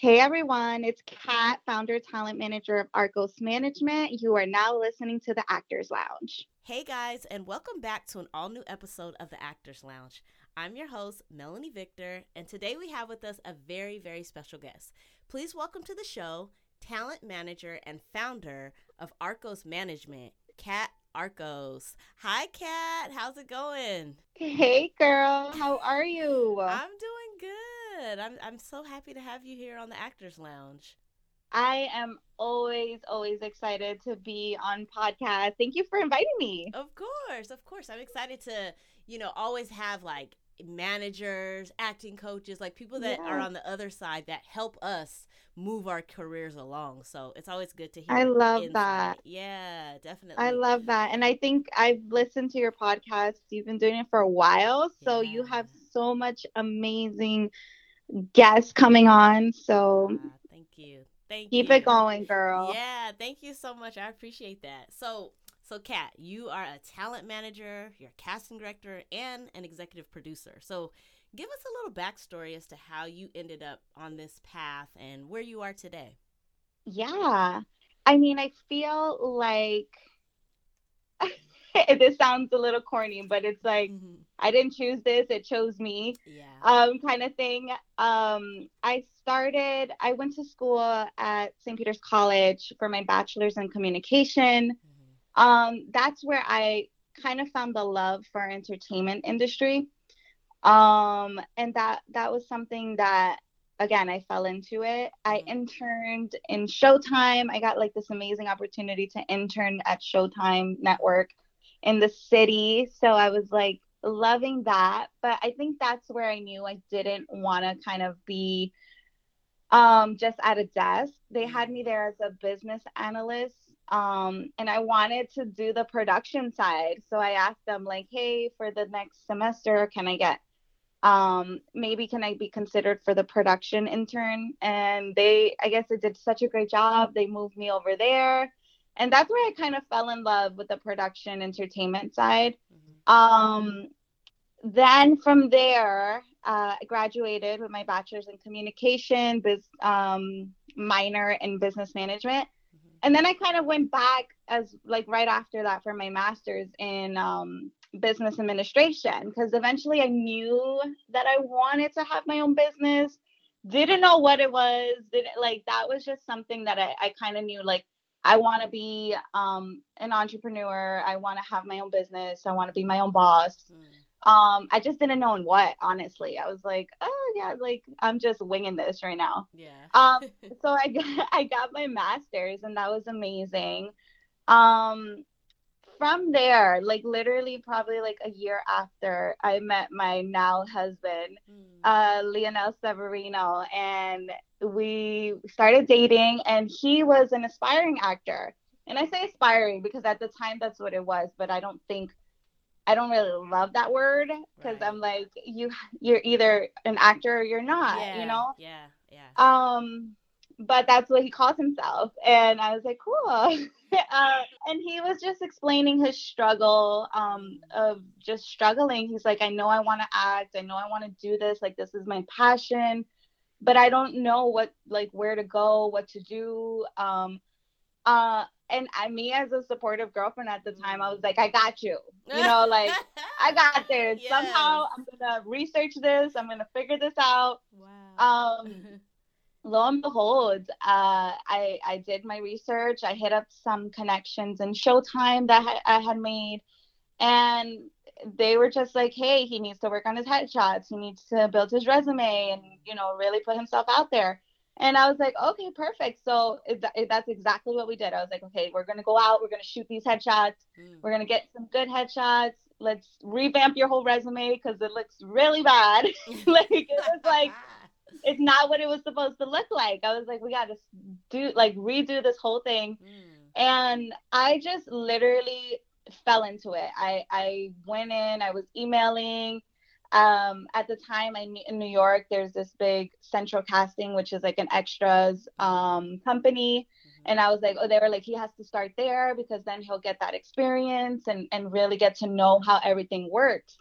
Hey everyone, it's Katt, founder, talent manager of Arcos Management. You are now listening to the Actors Lounge. Hey guys, and welcome back to an all new episode of the Actors Lounge. I'm your host, Melanie Victor, and today we have with us a very, very special guest. Please welcome to the show talent manager and founder of Arcos Management, Katt Arcos. Hi, Katt. How's it going? Hey, girl. How are you? I'm doing good. I'm, I'm so happy to have you here on the Actors Lounge. I am always, always excited to be on podcast. Thank you for inviting me. Of course, of course. I'm excited to, you know, always have like managers, acting coaches, like people that yeah. are on the other side that help us move our careers along. So it's always good to hear. I love insight. that. Yeah, definitely. I love that. And I think I've listened to your podcast. You've been doing it for a while. So yeah. you have so much amazing guests coming on. So yeah, thank you. Thank you. Keep you. it going, girl. Yeah, thank you so much. I appreciate that. So so, Katt, you are a talent manager, you're a casting director, and an executive producer. So, give us a little backstory as to how you ended up on this path and where you are today. Yeah. I mean, I feel like this sounds a little corny, but it's like mm-hmm. I didn't choose this, it chose me. Yeah. Um kind of thing. Um I started I went to school at St. Peter's College for my bachelor's in communication. Mm-hmm um, that's where I kind of found the love for entertainment industry. Um, and that that was something that again I fell into it. I mm-hmm. interned in Showtime. I got like this amazing opportunity to intern at Showtime Network in the city. So I was like loving that. But I think that's where I knew I didn't want to kind of be um, just at a desk. They had me there as a business analyst um, and I wanted to do the production side. So I asked them, like, hey, for the next semester, can I get um, maybe can I be considered for the production intern? And they, I guess, they did such a great job. They moved me over there. And that's where I kind of fell in love with the production entertainment side. Mm-hmm. Um, then from there, uh, I graduated with my bachelor's in communication, biz, um, minor in business management and then I kind of went back as like right after that for my master's in um, business administration because eventually I knew that I wanted to have my own business. Didn't know what it was. Didn't like that was just something that I, I kind of knew like I want to be um, an entrepreneur. I want to have my own business. I want to be my own boss. Mm. Um, I just didn't know in what, honestly. I was like, oh yeah, like I'm just winging this right now. Yeah. um, so I got, I got my master's and that was amazing. Um, from there, like literally probably like a year after I met my now husband, mm. uh, Lionel Severino, and we started dating and he was an aspiring actor. And I say aspiring because at the time that's what it was, but I don't think I don't really love that word because right. I'm like you you're either an actor or you're not, yeah, you know? Yeah, yeah. Um but that's what he calls himself and I was like, cool. uh, and he was just explaining his struggle um of just struggling. He's like, I know I want to act, I know I want to do this, like this is my passion, but I don't know what like where to go, what to do. Um uh and I, me as a supportive girlfriend at the time, I was like, I got you. You know, like I got this. Yes. Somehow I'm gonna research this. I'm gonna figure this out. Wow. Um, lo and behold, uh, I I did my research. I hit up some connections in Showtime that I, I had made, and they were just like, hey, he needs to work on his headshots. He needs to build his resume and you know really put himself out there. And I was like, okay, perfect. So that's exactly what we did. I was like, okay, we're going to go out. We're going to shoot these headshots. Mm. We're going to get some good headshots. Let's revamp your whole resume because it looks really bad. like, it was like, it's not what it was supposed to look like. I was like, we got to do, like, redo this whole thing. Mm. And I just literally fell into it. I, I went in, I was emailing um, at the time I in New York, there's this big central casting, which is like an extras um, company. Mm-hmm. And I was like, oh, they were like, he has to start there because then he'll get that experience and, and really get to know how everything works.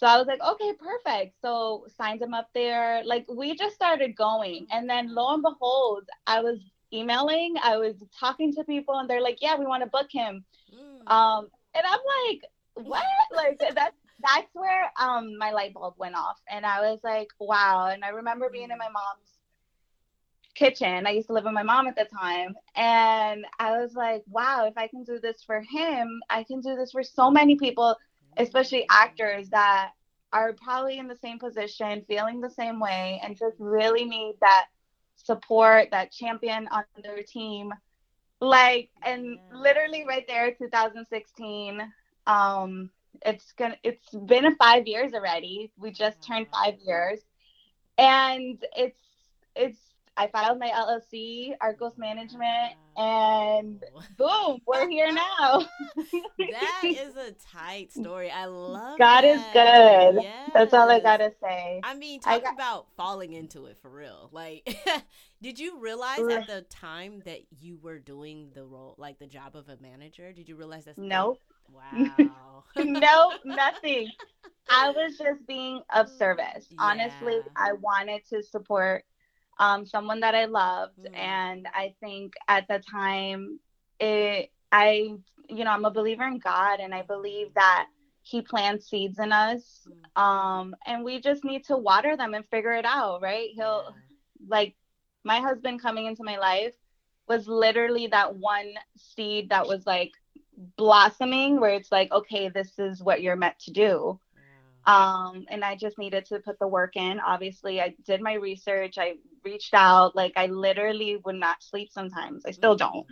So I was like, okay, perfect. So signed him up there. Like we just started going. And then lo and behold, I was emailing, I was talking to people and they're like, yeah, we want to book him. Mm. Um, and I'm like, what? like that's that's where um my light bulb went off. And I was like, wow. And I remember being in my mom's kitchen. I used to live with my mom at the time. And I was like, wow, if I can do this for him, I can do this for so many people especially actors that are probably in the same position, feeling the same way, and just really need that support, that champion on their team. Like, and literally right there, 2016. Um, it's gonna. It's been five years already. We just turned five years, and it's it's I filed my LLC, Arcos Management, and boom, we're here now. that is a tight story. I love God that. is good. Yes. That's all I gotta say. I mean, talk I got- about falling into it for real. Like, did you realize at the time that you were doing the role, like the job of a manager? Did you realize that's nope. Wow. no, nothing. I was just being of service. Yeah. Honestly, I wanted to support um, someone that I loved. Mm. And I think at the time, it, I, you know, I'm a believer in God and I believe that He plants seeds in us. Mm. Um, and we just need to water them and figure it out, right? He'll, yeah. like, my husband coming into my life was literally that one seed that was like blossoming where it's like, okay, this is what you're meant to do. Um, and I just needed to put the work in. Obviously, I did my research. I reached out. Like I literally would not sleep sometimes. I still don't.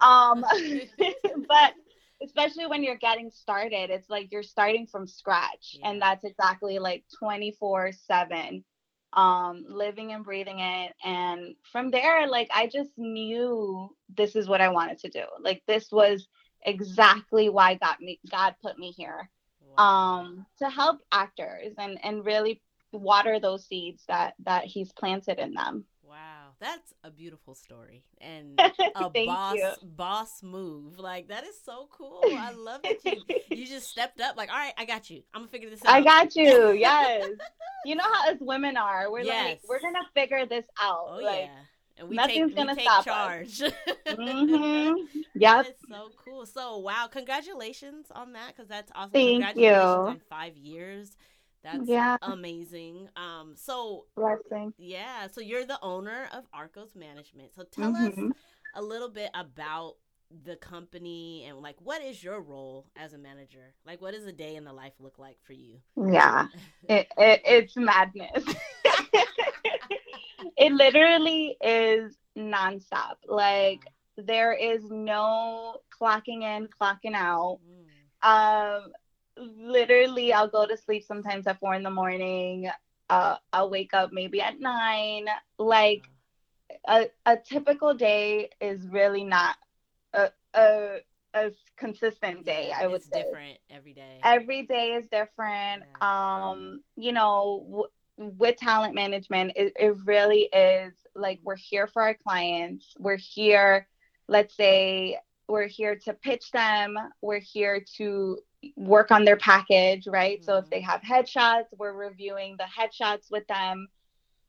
Wow. Um, but especially when you're getting started, it's like you're starting from scratch, yeah. and that's exactly like 24 seven. Um, living and breathing it. And from there, like I just knew this is what I wanted to do. Like this was exactly why God me God put me here um, to help actors and and really water those seeds that that he's planted in them. Wow, that's a beautiful story and a boss you. boss move. Like that is so cool. I love that you you just stepped up. Like, all right, I got you. I'm gonna figure this out. I got you. Yes. you know how us women are. We're yes. like, we're gonna figure this out. Oh like, yeah. And we Nothing's take, gonna we take stop charge. mm-hmm. Yeah, that's so cool. So wow, congratulations on that because that's awesome. Thank congratulations you. on five years. That's yeah. amazing. Um, so blessing. Yeah, so you're the owner of Arcos Management. So tell mm-hmm. us a little bit about the company and like what is your role as a manager? Like what does a day in the life look like for you? Yeah, it, it it's madness. it literally is nonstop. Like there is no clocking in, clocking out. Um, literally, I'll go to sleep sometimes at four in the morning. Uh, I'll wake up maybe at nine. Like a, a typical day is really not a, a, a consistent day. I would it's say different every day. Every day is different. Yeah. Um, you know, with talent management, it, it really is like we're here for our clients. We're here, let's say, we're here to pitch them. We're here to work on their package, right? Mm-hmm. So if they mm-hmm. have headshots, we're reviewing the headshots with them.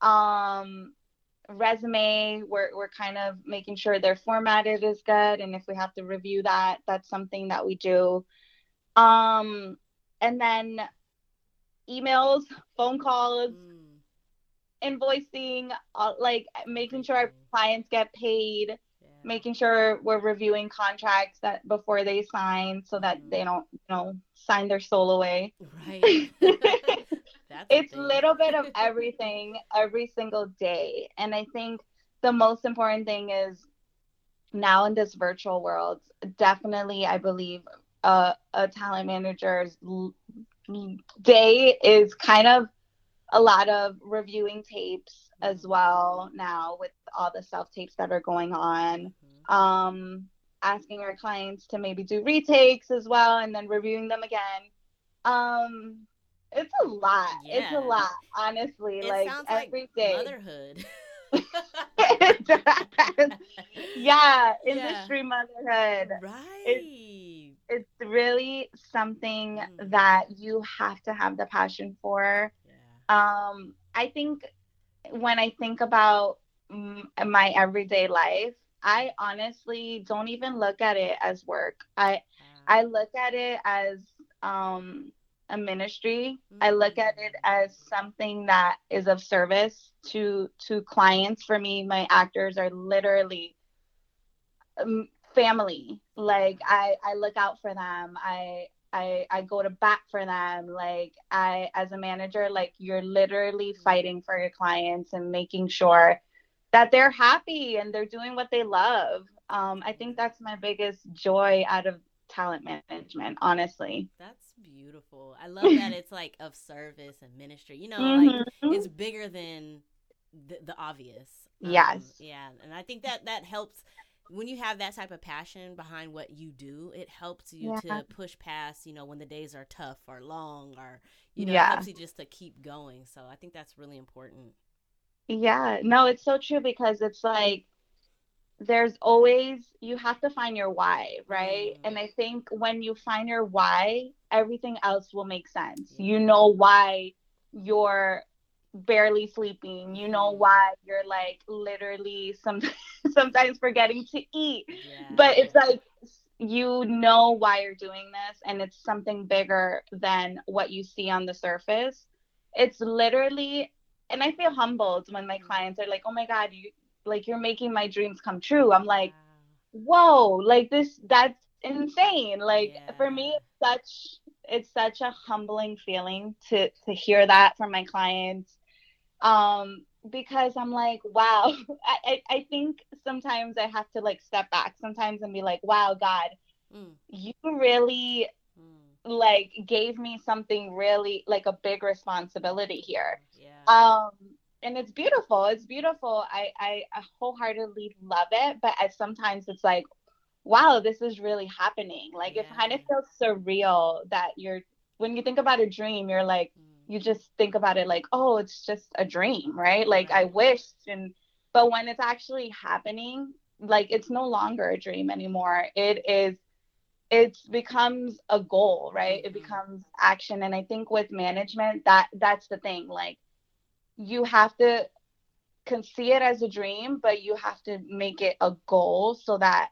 Um, resume, we're we're kind of making sure their formatted is good, and if we have to review that, that's something that we do. Um, and then emails, phone calls, mm. invoicing, uh, like making sure our clients get paid, yeah. making sure we're reviewing contracts that before they sign so that mm. they don't, you know, sign their soul away. Right. it's a little bit of everything every single day. And I think the most important thing is now in this virtual world, definitely I believe uh, a talent manager's day is kind of a lot of reviewing tapes as mm-hmm. well now with all the self tapes that are going on. Mm-hmm. Um, asking our clients to maybe do retakes as well and then reviewing them again. Um, it's a lot. Yeah. It's a lot, honestly. It like every like day. Motherhood. yeah, industry yeah. motherhood. Right. It's, it's really something Mm. that you have to have the passion for. Yeah. Um, I think when I think about mm, my everyday life, I honestly don't even look at it as work. I I look at it as um, a ministry. I look at it as something that is of service to to clients. For me, my actors are literally um, family. Like I I look out for them. I I I go to bat for them. Like I as a manager, like you're literally fighting for your clients and making sure that they're happy and they're doing what they love. Um, I think that's my biggest joy out of talent management, honestly. That's beautiful. I love that it's like of service and ministry. You know, like Mhm. it's bigger than the, the obvious. Um, Yes. Yeah, and I think that that helps when you have that type of passion behind what you do. It helps you Yeah. to push past, you know, when the days are tough or long, or you know, Yeah. helps you just to keep going. So I think that's really important. Yeah, no, it's so true because it's like there's always you have to find your why, right? Mm. And I think when you find your why, everything else will make sense. Yeah. You know why you're barely sleeping. You know why you're like literally some sometimes forgetting to eat. Yeah. But it's like you know why you're doing this and it's something bigger than what you see on the surface. It's literally and I feel humbled when my Mhm. clients are like, "Oh my god, you like you're making my dreams come true." I'm like. "Whoa, like this that's insane." Like for me it's such it's such a humbling feeling to to hear that from my clients. Um because I'm like, wow, I, I, I think sometimes I have to like step back sometimes and be like, wow, God, Mm, you really mm, like gave me something really like a big responsibility here. yeah. Um, and it's beautiful. It's beautiful. I, I, I wholeheartedly love it, but at sometimes it's like, wow, this is really happening. Like it kind of Yeah. feels surreal that you're when you think about a dream, you're like Mm, you just think about it like, oh, it's just a dream, right? Like I wished and but when it's actually happening, like it's no longer a dream anymore. It is it becomes a goal, right? It Mhm. becomes action. And I think with management, that that's the thing. Like you have to can see it as a dream, but you have to make it a goal so that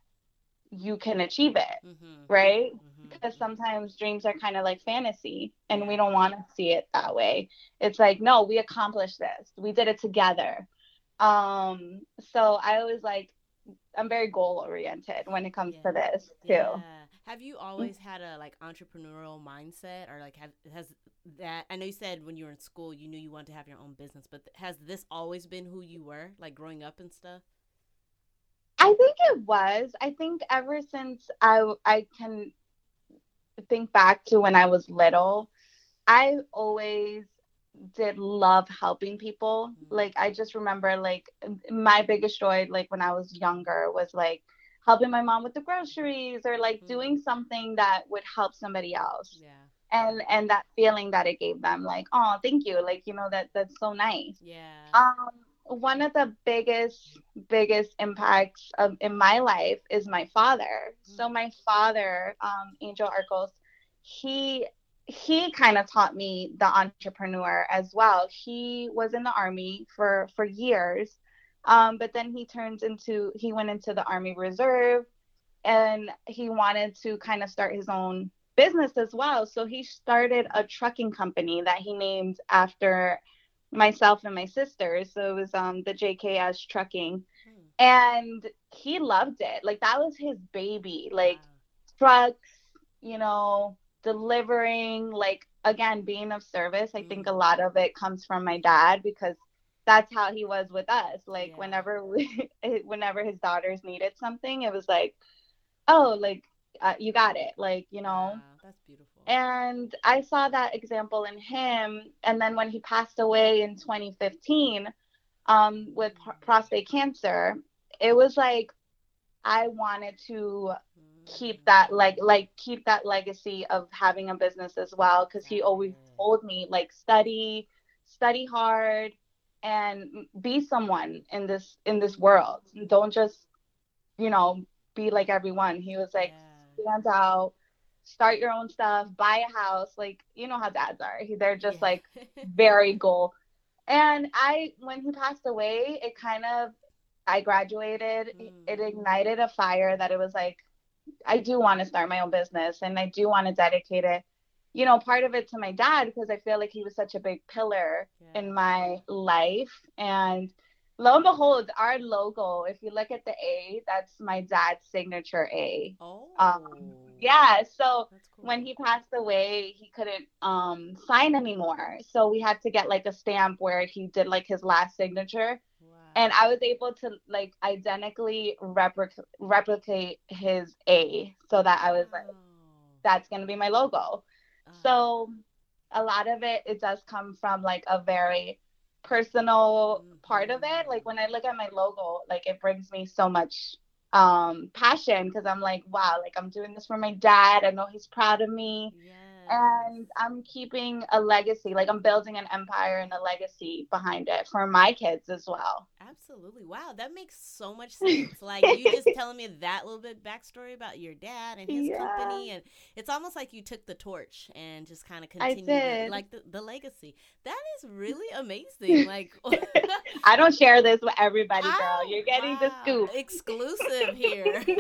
you can achieve it, mm-hmm. right? mhm, because sometimes dreams are kind of like fantasy and we don't want to see it that way. It's like no we accomplished this. We did it together. Um so i always like i'm very goal oriented when it comes to this too. Yeah. Have you always had a like entrepreneurial mindset or like have has that I know you said when you were in school you knew you wanted to have your own business, but has this always been who you were, like growing up and stuff? i think it was. I think ever since i i can think back to when i was little i always did love helping people Mhm. like i just remember like my biggest joy like when i was younger was like helping my mom with the groceries or like Mhm. doing something that would help somebody else Yeah. and and that feeling that it gave them like oh thank you like you know that that's so nice Yeah. um one of the biggest biggest impacts of in my life is my father. So my father um angel arcos he he kind of taught me the entrepreneur as well. He was in the army for for years um but then he turned into he went into the army reserve and he wanted to kind of start his own business as well. So he started a trucking company that he named after myself and my sisters. So it was um the JKS trucking. Hmm. And he loved it. Like that was his baby. Like Wow. trucks, you know, delivering, like again, being of service. I think a lot of it comes from my dad because that's how he was with us. Like Yeah. whenever we whenever his daughters needed something, it was like, oh, like uh, you got it. Like, you know. Wow, that's beautiful. And I saw that example in him. And then when he passed away in 2015 um, with pr- prostate cancer, it was like I wanted to keep Mm. that like like keep that legacy of having a business as well because he always told me like study study hard and be someone in this in this world don't just you know be like everyone he was like Yeah. Stand out start your own stuff, buy a house. Like, you know how dads are. They're just yeah. like very goal. And I, when he passed away, it kind of, I graduated. Mm. It ignited a fire that it was like, I do want to start my own business and I do want to dedicate it, you know, part of it to my dad because I feel like he was such a big pillar yeah. in my life. And lo and behold, our logo, if you look at the A, that's my dad's signature A. Oh. Um, yeah. So cool. when he passed away, he couldn't um, sign anymore. So we had to get like a stamp where he did like his last signature. Wow. And I was able to like identically replic- replicate his A so that I was like, that's going to be my logo. Oh. So a lot of it, it does come from like a very personal part of it. Like when I look at my logo, like it brings me so much um passion because I'm like, wow, like I'm doing this for my dad. I know he's proud of me. Yeah and I'm keeping a legacy. Like I'm building an empire and a legacy behind it for my kids as well. Absolutely. Wow, that makes so much sense. Like you just telling me that little bit backstory about your dad and his yeah. company, and it's almost like you took the torch and just kind of continued like the, the legacy. That is really amazing. Like I don't share this with everybody, girl. Oh, You're getting wow. the scoop. Exclusive here.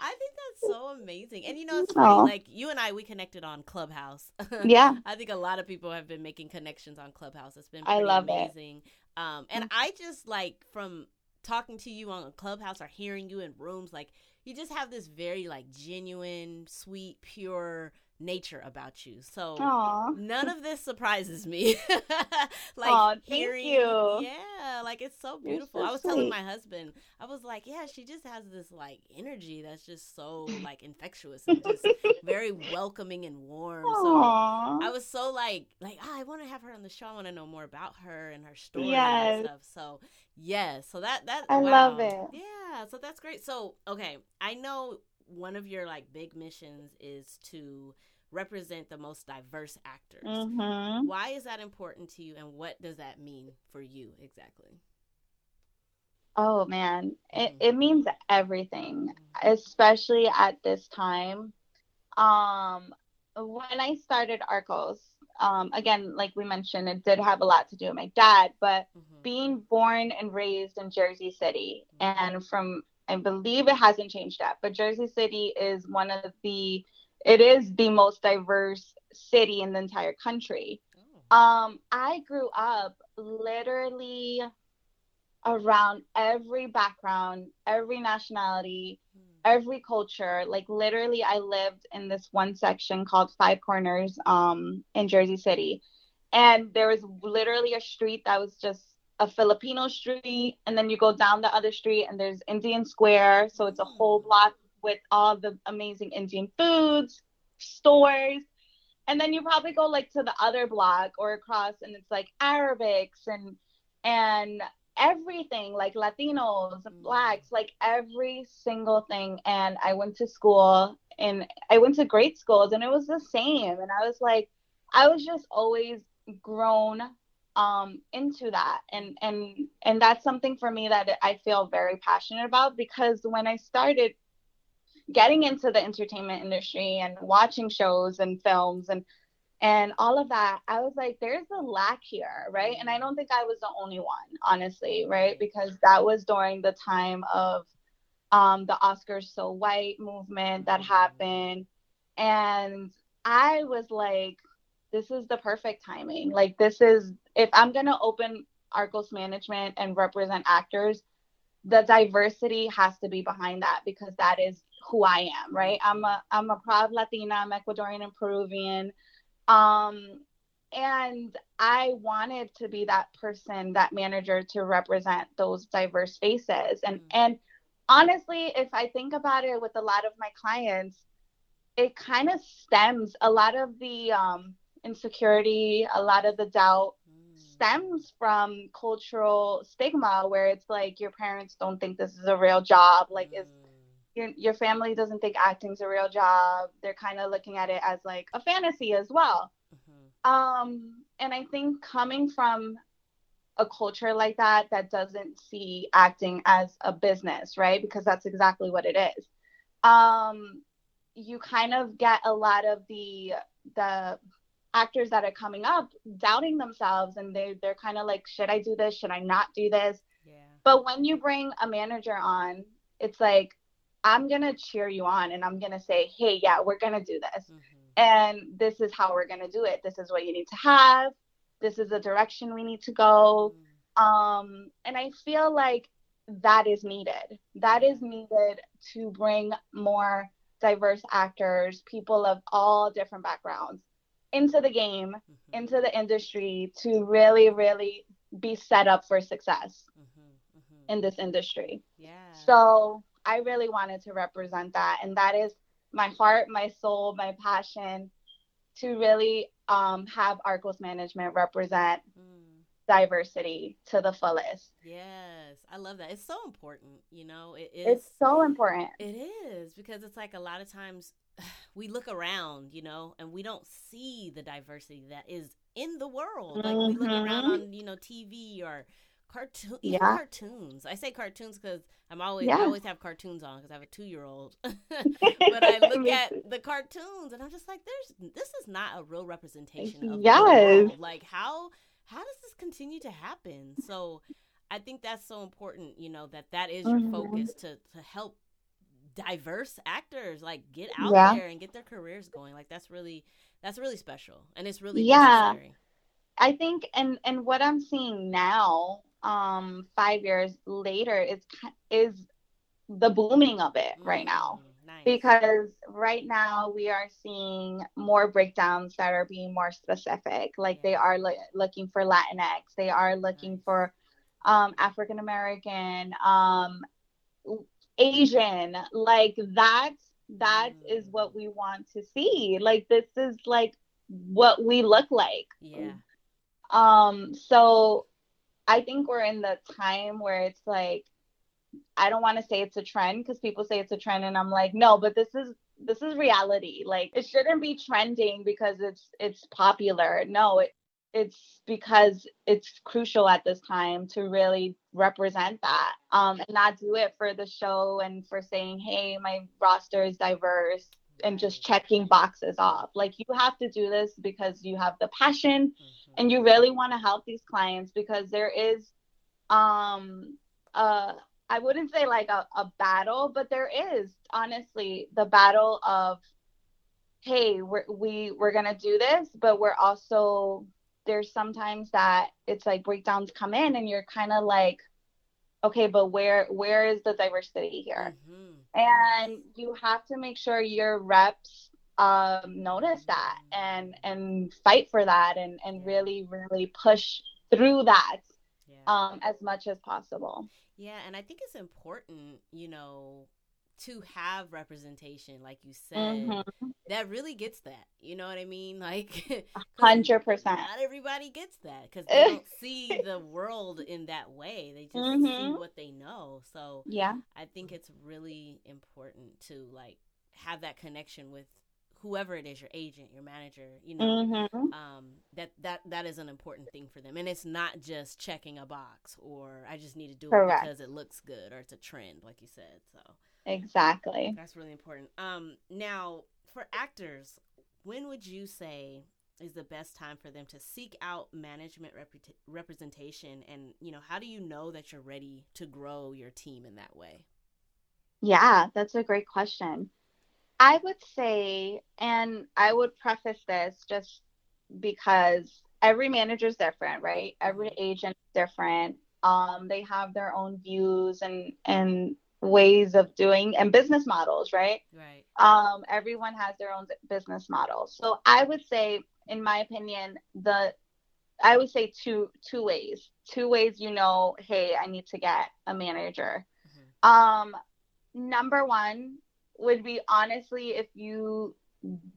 I think so amazing. And you know, it's funny, like you and I, we connected on Clubhouse. Yeah. I think a lot of people have been making connections on Clubhouse. It's been I love amazing. It. Um, and mm. I just like from talking to you on Clubhouse or hearing you in rooms, like you just have this very like genuine, sweet, pure nature about you. So Aww. none of this surprises me. like Aww, hearing, you. yeah, like it's so beautiful. So I was sweet. telling my husband, I was like, yeah, she just has this like energy that's just so like infectious and just very welcoming and warm. Aww. So I was so like, like oh, I want to have her on the show. I want to know more about her and her story yes. and stuff. So yeah, so that that I wow. love it. Yeah, so that's great. So okay, I know one of your like big missions is to represent the most diverse actors. Mm-hmm. Why is that important to you, and what does that mean for you exactly? Oh man, it, mm-hmm. it means everything, mm-hmm. especially at this time. Um, when I started Arcos, um, again, like we mentioned, it did have a lot to do with my dad, but mm-hmm. being born and raised in Jersey City, mm-hmm. and from I believe it hasn't changed yet, but Jersey City is one of the it is the most diverse city in the entire country. Oh. Um, I grew up literally around every background, every nationality, mm. every culture. Like literally, I lived in this one section called Five Corners um, in Jersey City, and there was literally a street that was just a Filipino street, and then you go down the other street, and there's Indian Square, so it's a whole hmm. block with all the amazing Indian foods, stores. And then you probably go like to the other block or across and it's like Arabics and and everything like Latinos, mm. blacks, like every single thing. And I went to school and I went to great schools and it was the same. And I was like, I was just always grown um, into that. And and and that's something for me that I feel very passionate about because when I started getting into the entertainment industry and watching shows and films and and all of that i was like there's a lack here right? And i don't think i was the only one honestly right? Because that was during the time of um, the oscars so white movement that happened. And i was like this is the perfect timing like this is if i'm going to open arcos management and represent actors the diversity has to be behind that because that is who I am, right? I'm a I'm a proud Latina, I'm Ecuadorian and Peruvian. Um, and I wanted to be that person, that manager to represent those diverse faces. And mm-hmm. and honestly, if I think about it with a lot of my clients, it kind of stems a lot of the um, insecurity, a lot of the doubt mm. stems from cultural stigma where it's like your parents don't think this is a real job like mm. is your your family doesn't think acting's a real job. They're kind of looking at it as like a fantasy as well. Mm-hmm. Um, and I think coming from a culture like that that doesn't see acting as a business, right? Because that's exactly what it is. Um, you kind of get a lot of the the actors that are coming up doubting themselves and they they're kind of like should I do this? Should I not do this? Yeah. but when you bring a manager on it's like I'm going to cheer you on and I'm going to say hey yeah we're going to do this. Mm-hmm. and this is how we're going to do it. This is what you need to have. This is the direction we need to go. Mm-hmm. um and I feel like that is needed. That is needed to bring more diverse actors people of all different backgrounds into the game, mm-hmm. into the industry to really, really be set up for success mm-hmm. Mm-hmm. in this industry. Yeah. So I really wanted to represent that. And that is my heart, my soul, my passion to really um, have Arcos Management represent mm. diversity to the fullest. Yes, I love that. It's so important, you know. It is. It's so important. It is because it's like a lot of times we look around, you know, and we don't see the diversity that is in the world. Like we look around mm-hmm. on, you know, TV or cartoon, yeah. cartoons. I say cartoons because I'm always yeah. I always have cartoons on because I have a two year old. but I look at the cartoons and I'm just like, there's this is not a real representation of yes. Like how how does this continue to happen? So I think that's so important, you know, that that is your mm-hmm. focus to to help diverse actors like get out yeah. there and get their careers going like that's really that's really special and it's really yeah necessary. i think and and what i'm seeing now um five years later is is the booming of it mm, right now nice. because right now we are seeing more breakdowns that are being more specific like yeah. they are lo- looking for latinx they are looking nice. for um african american um Asian. Like that that is mm. what we want to see. Like this is like what we look like. Yeah. Um so I think we're in the time where it's like I don't want to say it's a trend because people say it's a trend and I'm like no, but this is this is reality. Like it shouldn't be trending because it's it's popular. No, it it's because it's crucial at this time to really represent that um, and not do it for the show and for saying, hey, my roster is diverse and just checking boxes off. Like you have to do this because you have the passion mm-hmm. and you really want to help these clients because there is um uh I wouldn't say like a, a battle, but there is honestly the battle of hey, we're we we're gonna do this, but we're also there's sometimes that it's like breakdowns come in and you're kind of like okay but where where is the diversity here mm-hmm. and you have to make sure your reps um, notice that and and fight for that and and yeah. really really push through that yeah. um, as much as possible yeah and i think it's important you know to have representation, like you said, mm-hmm. that really gets that. You know what I mean? Like, hundred percent. Not everybody gets that because they don't see the world in that way. They just mm-hmm. see what they know. So yeah, I think it's really important to like have that connection with whoever it is your agent your manager you know mm-hmm. um, that that that is an important thing for them and it's not just checking a box or i just need to do Correct. it because it looks good or it's a trend like you said so Exactly. That's really important. Um, now for actors, when would you say is the best time for them to seek out management rep- representation and you know how do you know that you're ready to grow your team in that way yeah that's a great question i would say and i would preface this just because every manager is different right every mm-hmm. agent is different um, they have their own views and and ways of doing and business models, right? Right. Um, everyone has their own business model. So I would say, in my opinion, the I would say two two ways. Two ways you know, hey, I need to get a manager. Mm-hmm. Um, number one would be honestly if you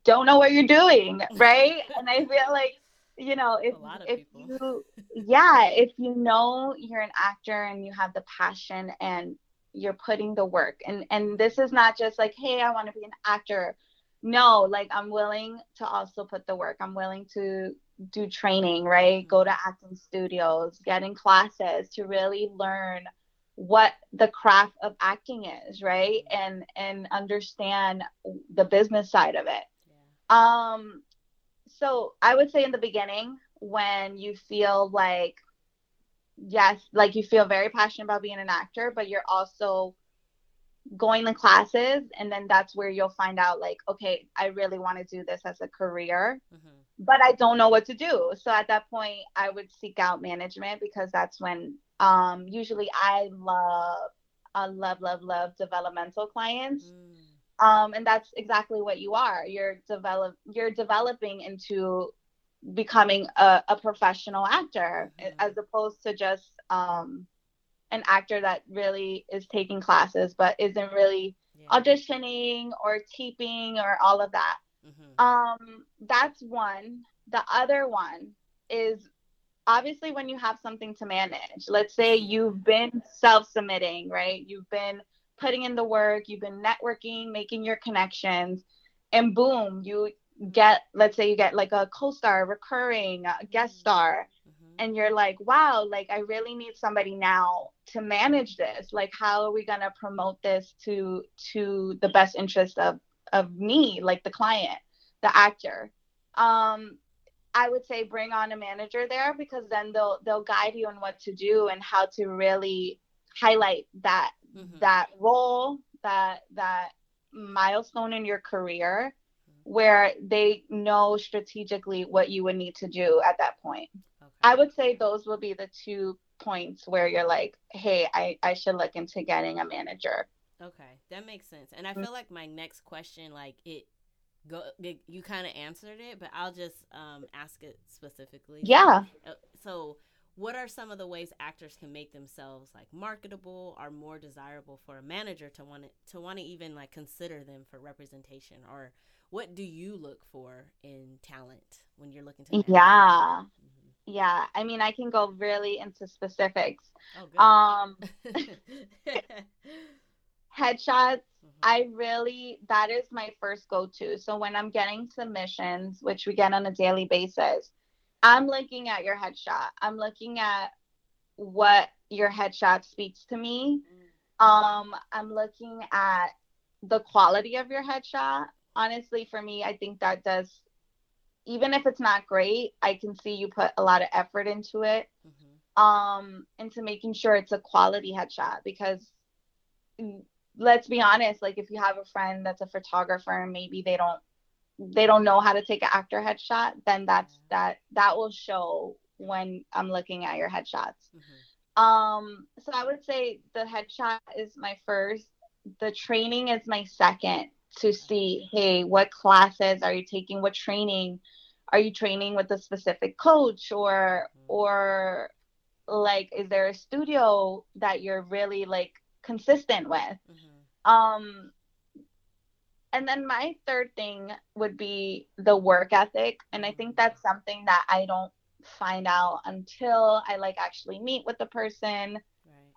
don't know what you're doing, right? and I feel like you know if if you yeah if you know you're an actor and you have the passion and you're putting the work and and this is not just like hey i want to be an actor no like i'm willing to also put the work i'm willing to do training right go to acting studios get in classes to really learn what the craft of acting is, right? And and understand the business side of it. Yeah. Um so I would say in the beginning when you feel like yes, like you feel very passionate about being an actor, but you're also going to classes and then that's where you'll find out like okay i really want to do this as a career mm-hmm. but i don't know what to do so at that point i would seek out management because that's when um, usually I love, I love, love, love developmental clients. Mm. Um, and that's exactly what you are. You're develop, you're developing into becoming a, a professional actor mm-hmm. as opposed to just um, an actor that really is taking classes but isn't really yeah. auditioning or taping or all of that. Mm-hmm. Um, that's one. The other one is obviously when you have something to manage let's say you've been self-submitting right you've been putting in the work you've been networking making your connections and boom you get let's say you get like a co-star recurring a guest star mm-hmm. and you're like wow like i really need somebody now to manage this like how are we going to promote this to to the best interest of of me like the client the actor um I would say bring on a manager there because then they'll they'll guide you on what to do and how to really highlight that mm-hmm. that role that that milestone in your career where they know strategically what you would need to do at that point. Okay. I would say those will be the two points where you're like, hey, I, I should look into getting a manager. Okay, that makes sense. And I feel like my next question, like it go you kind of answered it but i'll just um, ask it specifically yeah uh, so what are some of the ways actors can make themselves like marketable or more desirable for a manager to want to, to want to even like consider them for representation or what do you look for in talent when you're looking to yeah mm-hmm. yeah i mean i can go really into specifics oh, um headshots Mm-hmm. I really, that is my first go to. So when I'm getting submissions, which we get on a daily basis, I'm looking at your headshot. I'm looking at what your headshot speaks to me. Mm. Um, I'm looking at the quality of your headshot. Honestly, for me, I think that does, even if it's not great, I can see you put a lot of effort into it. Mm-hmm. Um, into making sure it's a quality headshot because let's be honest like if you have a friend that's a photographer and maybe they don't they don't know how to take an actor headshot then that's that that will show when i'm looking at your headshots mm-hmm. um so i would say the headshot is my first the training is my second to see hey what classes are you taking what training are you training with a specific coach or mm-hmm. or like is there a studio that you're really like consistent with. Mm-hmm. Um, and then my third thing would be the work ethic. And I think that's something that I don't find out until I like actually meet with the person.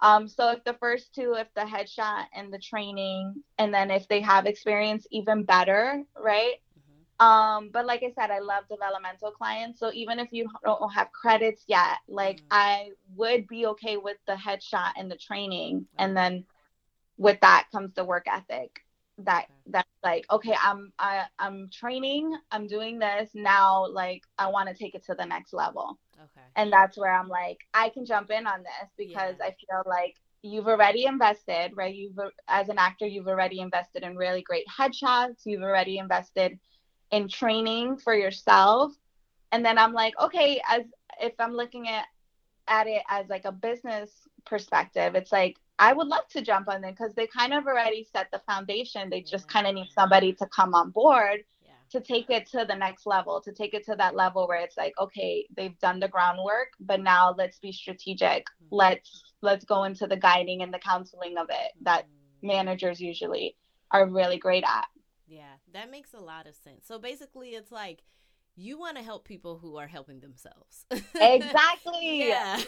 Um, so if the first two, if the headshot and the training, and then if they have experience, even better, right? Mm-hmm. Um, but like I said, I love developmental clients. So even if you don't have credits yet, like mm-hmm. I would be okay with the headshot and the training. And then with that comes the work ethic that that's like, okay, I'm I, I'm training, I'm doing this now, like I want to take it to the next level. Okay. And that's where I'm like, I can jump in on this because yeah. I feel like you've already invested, right? You've as an actor, you've already invested in really great headshots, you've already invested in training for yourself and then i'm like okay as if i'm looking at at it as like a business perspective it's like i would love to jump on them because they kind of already set the foundation they just kind of need somebody to come on board. To take it to the next level to take it to that level where it's like okay they've done the groundwork but now let's be strategic mm-hmm. let's let's go into the guiding and the counseling of it that mm-hmm. managers usually are really great at yeah, that makes a lot of sense. So basically, it's like you want to help people who are helping themselves. exactly. yeah.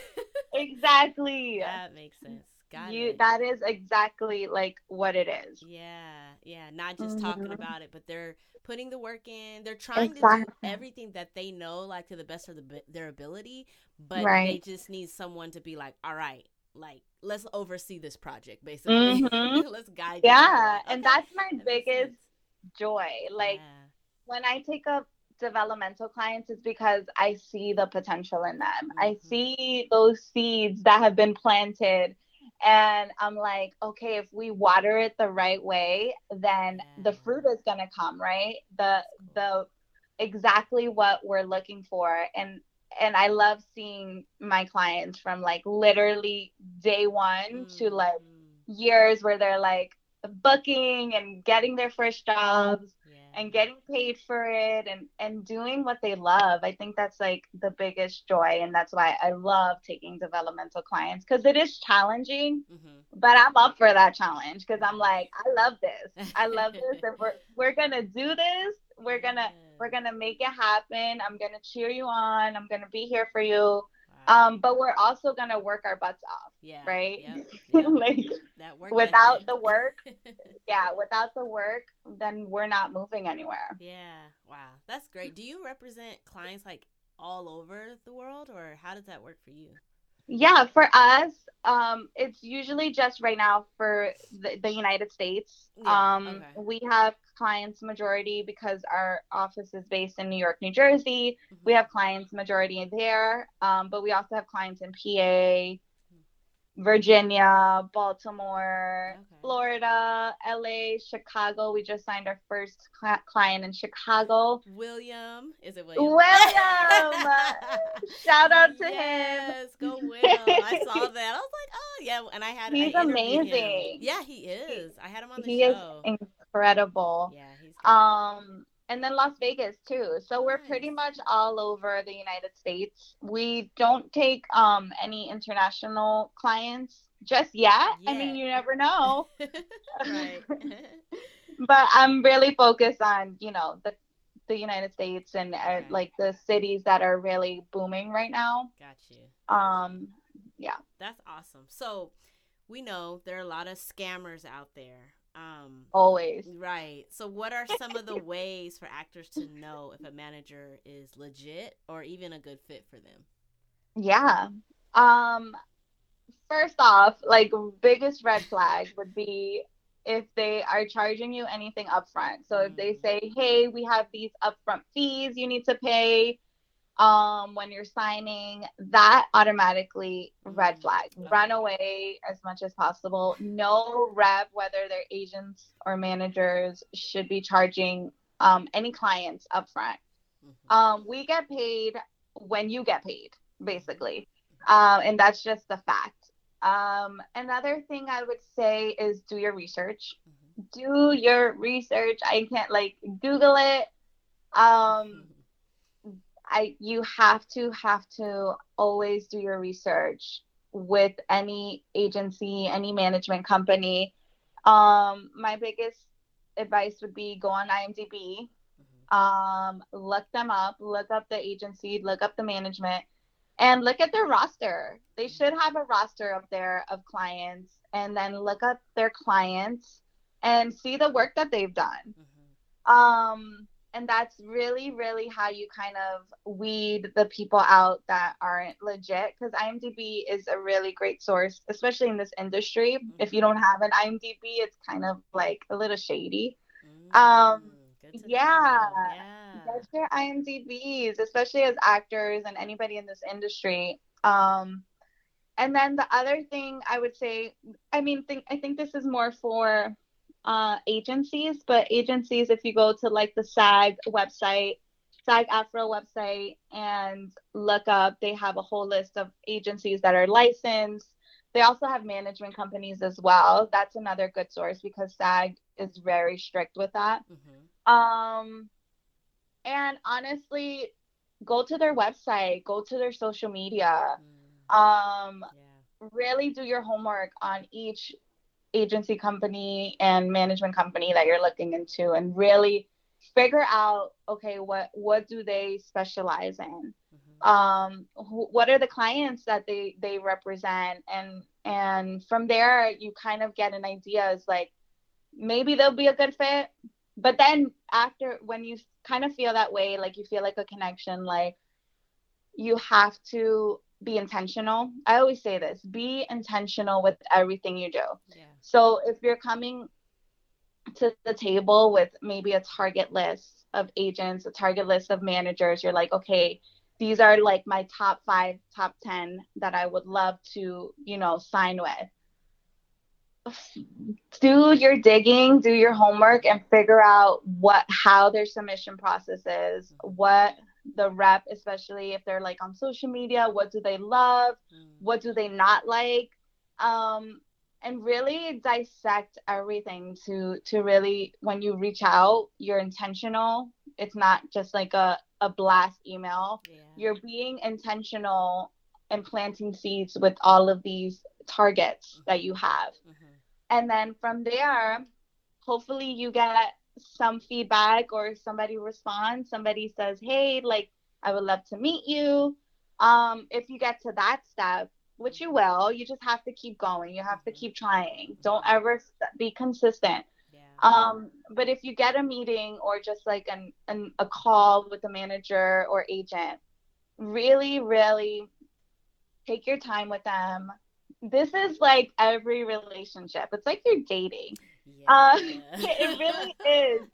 exactly. That makes sense. Got you, it. That is exactly like what it is. Yeah, yeah. Not just mm-hmm. talking about it, but they're putting the work in. They're trying exactly. to do everything that they know, like to the best of the, their ability. But right. they just need someone to be like, "All right, like let's oversee this project basically. Mhm. let's guide. Yeah, through it. and that's my that biggest joy. Like Yeah. when I take up developmental clients, it's because I see the potential in them. I Mhm. see those seeds that have been planted. And I'm like, okay, if we water it the right way, then the mm. fruit is gonna come, right? The the exactly what we're looking for. And and I love seeing my clients from like literally day one to mm. like years where they're like booking and getting their first jobs Yeah. And getting paid for it and and doing what they love i think that's like the biggest joy and that's why i love taking developmental clients because it is challenging mm-hmm. but i'm up for that challenge because i'm like i love this. I love this and we're, we're gonna do this. We're gonna we're gonna make it happen. I'm gonna cheer you on. I'm gonna be here for you. Um but we're also gonna work our butts off yeah. right Yep. Yep. like that work without the work yeah without the work then we're not moving anywhere yeah. Wow. That's great. Do you represent clients like all over the world, or how does that work for you? Yeah, for us, um, it's usually just right now for the, the United States. Yeah, um, okay. We have clients majority because our office is based in New York, New Jersey. We Mhm. have clients majority there, um, but we also have clients in PA, Virginia, Baltimore, Okay. Florida, LA, Chicago. We just signed our first cli- client in Chicago. William. Is it William? William! Shout out to him. Yes, go Will. I saw that. I was like, oh yeah, and I had. I He's him. amazing. Yeah, he is. I had him on the show. He is incredible. yeah, he's. Good. Um, and then Las Vegas too. So we're pretty much all over the United States. We don't take um any international clients just yet. I mean, you never know. right. But I'm really focused on, you know, the the United States and uh, like the cities that are really booming right now. Got you. Um, yeah. That's awesome. So we know there are a lot of scammers out there. Um, Always. Right. So, what are some of the ways for actors to know if a manager is legit or even a good fit for them? Yeah. Um first off, like biggest red flag would be if they are charging you anything upfront. So if they Mm. say, "Hey, we have these upfront fees you need to pay um when you're signing," that automatically red Mm. flag. Run away as much as possible. No rep whether they're agents or managers should be charging um any clients upfront Mhm. um, we get paid when you get paid, basically. Um, and that's just the fact. Um, another thing I would say is do your research. Mhm. Do your research. I can't like Google it. Um, I you have to have to always do your research with any agency, any management company. Um, my biggest advice would be go on IMDb, Mhm. um, look them up, look up the agency, look up the management, and look at their roster. They should have a roster up there of clients, and then look up their clients and see the work that they've done. Mhm. Um, and that's really, really how you kind of weed the people out that aren't legit. Because IMDb is a really great source, especially in this industry. If you don't have an IMDb, it's kind of like a little shady. Um, Mm, to know. yeah. Yeah. Get your IMDb's, especially as actors and anybody in this industry. Um, and then the other thing I would say, I mean, think I think this is more for uh, agencies, but agencies, if you go to like the SAG website, SAG-AFTRA website, and look up, they have a whole list of agencies that are licensed. They also have management companies as well. That's another good source because SAG is very strict with that. Mhm. Um, and honestly, go to their website, go to their social media. Mm, Um, yeah. really do your homework on each agency company and management company that you're looking into, and really figure out okay, what what do they specialize in? Mhm. Um, wh- what are the clients that they they represent, and and from there you kind of get an idea. Is like maybe they'll be a good fit but then after when you kind of feel that way like you feel like a connection like you have to be intentional. I always say this be intentional with everything you do. Yeah. So if you're coming to the table with maybe a target list of agents, a target list of managers, you're like, okay, these are like my top five, top 10 that I would love to, you know, sign with. Do your digging, do your homework, and figure out what how their submission process is, what the rep, especially if they're like on social media, what do they love, mm. what do they not like, um, and really dissect everything to to really when you reach out, you're intentional. It's not just like a a blast email. Yeah. You're being intentional and planting seeds with all of these targets mm-hmm. that you have. Mm-hmm. And then from there, hopefully you get some feedback or somebody responds, somebody says, Hey, like, I would love to meet you. Um, if you get to that step, which you will, you just have to keep going. You have to mm-hmm. keep trying. Don't ever be consistent. Yeah. Um, but if you get a meeting or just like an, an a call with a manager or agent, really, really take your time with them. This is like every relationship. It's like you're dating. Yeah. Uh, it really is.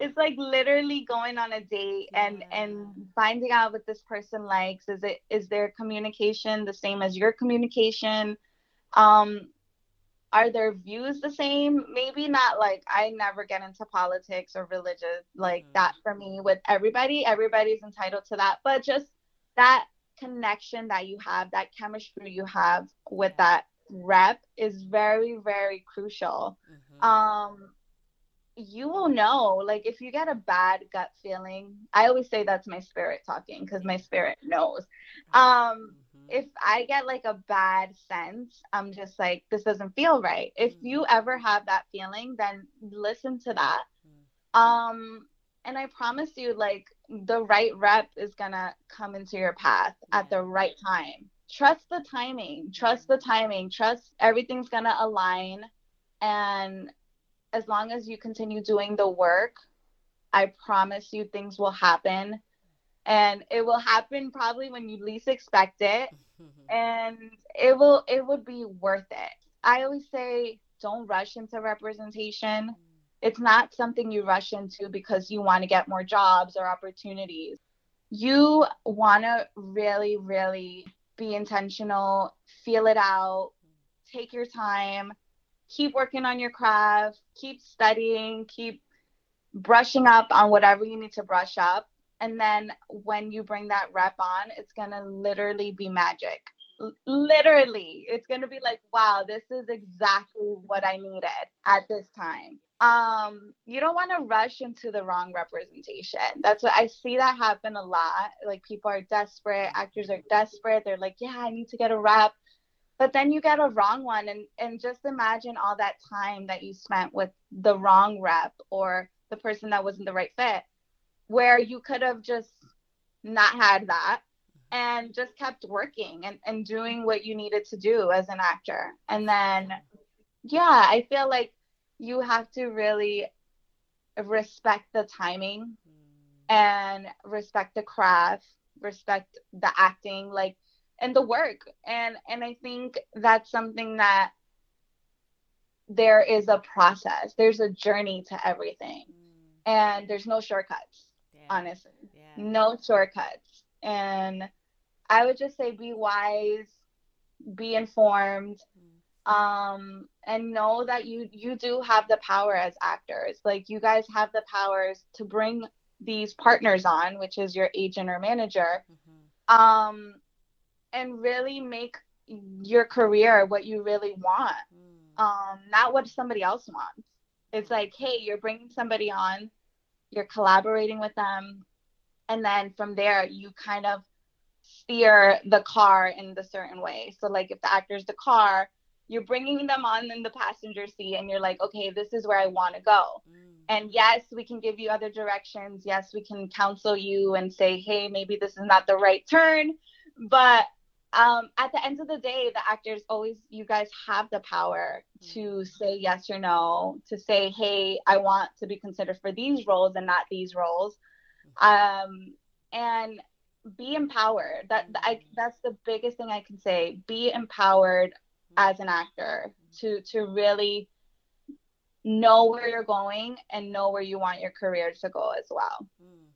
It's like literally going on a date and yeah. and finding out what this person likes. Is it is their communication the same as your communication? Um, are their views the same? Maybe not. Like I never get into politics or religious like mm-hmm. that for me. With everybody, everybody's entitled to that. But just that connection that you have, that chemistry you have with that rep is very, very crucial. Mm-hmm. Um, you will know, like, if you get a bad gut feeling, I always say that's my spirit talking because my spirit knows. Um, mm-hmm. if I get like a bad sense, I'm just like, this doesn't feel right. If mm-hmm. you ever have that feeling, then listen to that. Mm-hmm. Um, and I promise you, like the right rep is gonna come into your path at the right time. Trust the timing. Trust the timing. Trust everything's gonna align. And as long as you continue doing the work, I promise you things will happen. And it will happen probably when you least expect it. Mm-hmm. and it will it would be worth it. I always say don't rush into representation it's not something you rush into because you want to get more jobs or opportunities. You want to really, really be intentional, feel it out, take your time, keep working on your craft, keep studying, keep brushing up on whatever you need to brush up. And then when you bring that rep on, it's going to literally be magic. L- literally, it's going to be like, wow, this is exactly what I needed at this time um you don't want to rush into the wrong representation. That's what i see that happen a lot. Like people are desperate actors are desperate. They're like yeah i need to get a rep. But then you get a wrong one and and just imagine all that time that you spent with the wrong rep or the person that wasn't the right fit where you could have just not had that and just kept working and, and doing what you needed to do as an actor. And then yeah i feel like you have to really respect the timing mm. and respect the craft respect the acting like and the work and and i think that's something that there is a process there's a journey to everything mm. and there's no shortcuts yeah. honestly yeah. no shortcuts and i would just say be wise be informed um, and know that you you do have the power as actors. Like you guys have the powers to bring these partners on, which is your agent or manager, mm-hmm. um, and really make your career what you really want, mm. um, not what somebody else wants. It's like, hey, you're bringing somebody on, you're collaborating with them, and then from there you kind of steer the car in the certain way. So like if the actor's the car, you're bringing them on in the passenger seat and you're like okay this is where i want to go mm. and yes we can give you other directions yes we can counsel you and say hey maybe this is not the right turn but um, at the end of the day the actors always you guys have the power mm. to say yes or no to say hey i want to be considered for these roles and not these roles mm. um, and be empowered. That I that's the biggest thing I can say. Be empowered as an actor to to really know where you're going and know where you want your career to go as well. Mm.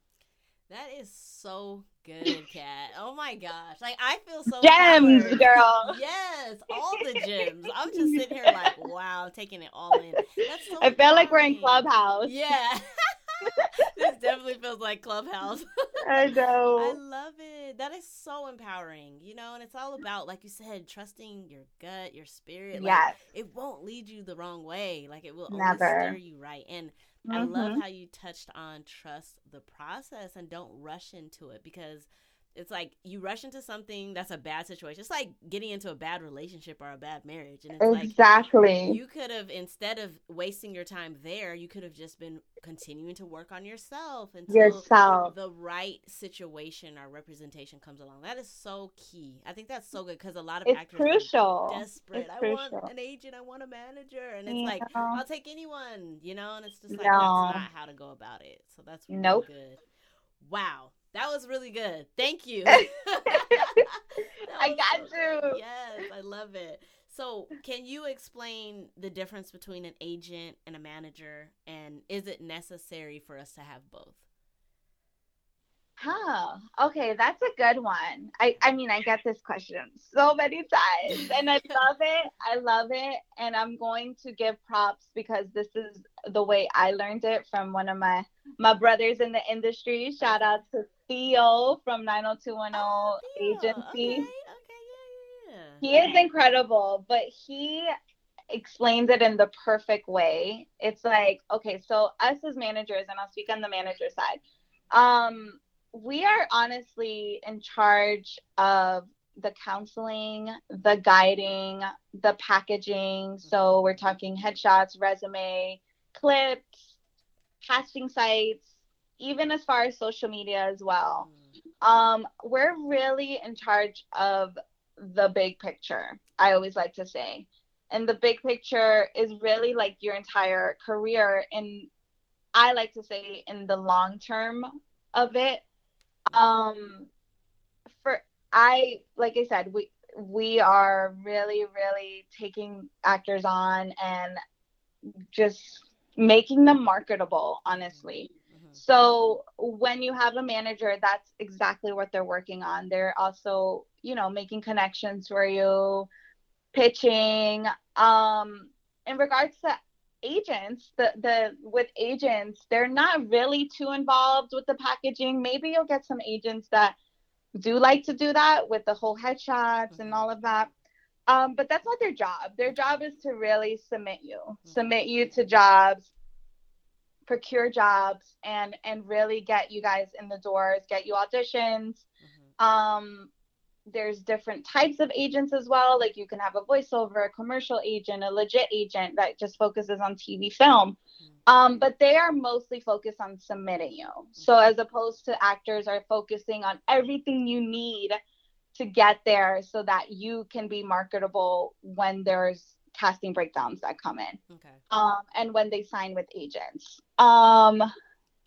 That is so good, Katt. Oh my gosh. Like I feel so gems, empowered. girl. Yes, all the gems. I'm just sitting here like, wow, taking it all in. That's so I feel like we're in Clubhouse. Yeah. this definitely feels like Clubhouse. I know. I love it. That is so empowering, you know, and it's all about, like you said, trusting your gut, your spirit. Like, yes. It won't lead you the wrong way. Like it will Never. steer you right. And mm-hmm. I love mm-hmm. how you touched on trust the process and don't rush into it because – it's like you rush into something that's a bad situation. It's like getting into a bad relationship or a bad marriage. And it's exactly. Like you could have instead of wasting your time there, you could have just been continuing to work on yourself until yourself. the right situation or representation comes along. That is so key. I think that's so good because a lot of it's actors crucial. are desperate. It's I crucial. want an agent. I want a manager, and it's you like? I'll take anyone, you know. And it's just like no. that's not how to go about it. So that's really nope. good. Wow. That was really good. Thank you. I got you. Yes, I love it. So, can you explain the difference between an agent and a manager and is it necessary for us to have both? Huh. Okay, that's a good one. I I mean, I get this question so many times and I love it. I love it and I'm going to give props because this is the way I learned it from one of my my brothers in the industry. Shout out to Theo from 90210 oh, agency. Okay, okay, yeah, yeah. He is incredible, but he explains it in the perfect way. It's like, okay, so us as managers and I'll speak on the manager side. Um we are honestly in charge of the counseling, the guiding, the packaging. So we're talking headshots, resume, clips, casting sites, even as far as social media as well. Um, we're really in charge of the big picture, I always like to say. And the big picture is really like your entire career. And I like to say in the long term of it um, for I like I said, we we are really really taking actors on and just making them marketable. Honestly. Mm-hmm. So when you have a manager, that's exactly what they're working on. They're also, you know, making connections for you, pitching. Um, in regards to agents the the with agents they're not really too involved with the packaging maybe you'll get some agents that do like to do that with the whole headshots and all of that um, but that's not their job their job is to really submit you mm-hmm. submit you to jobs procure jobs and and really get you guys in the doors get you auditions mm-hmm. um there's different types of agents as well. Like you can have a voiceover, a commercial agent, a legit agent that just focuses on TV film. Um, but they are mostly focused on submitting you. So as opposed to actors are focusing on everything you need to get there so that you can be marketable when there's casting breakdowns that come in. Okay. Um, and when they sign with agents. Um,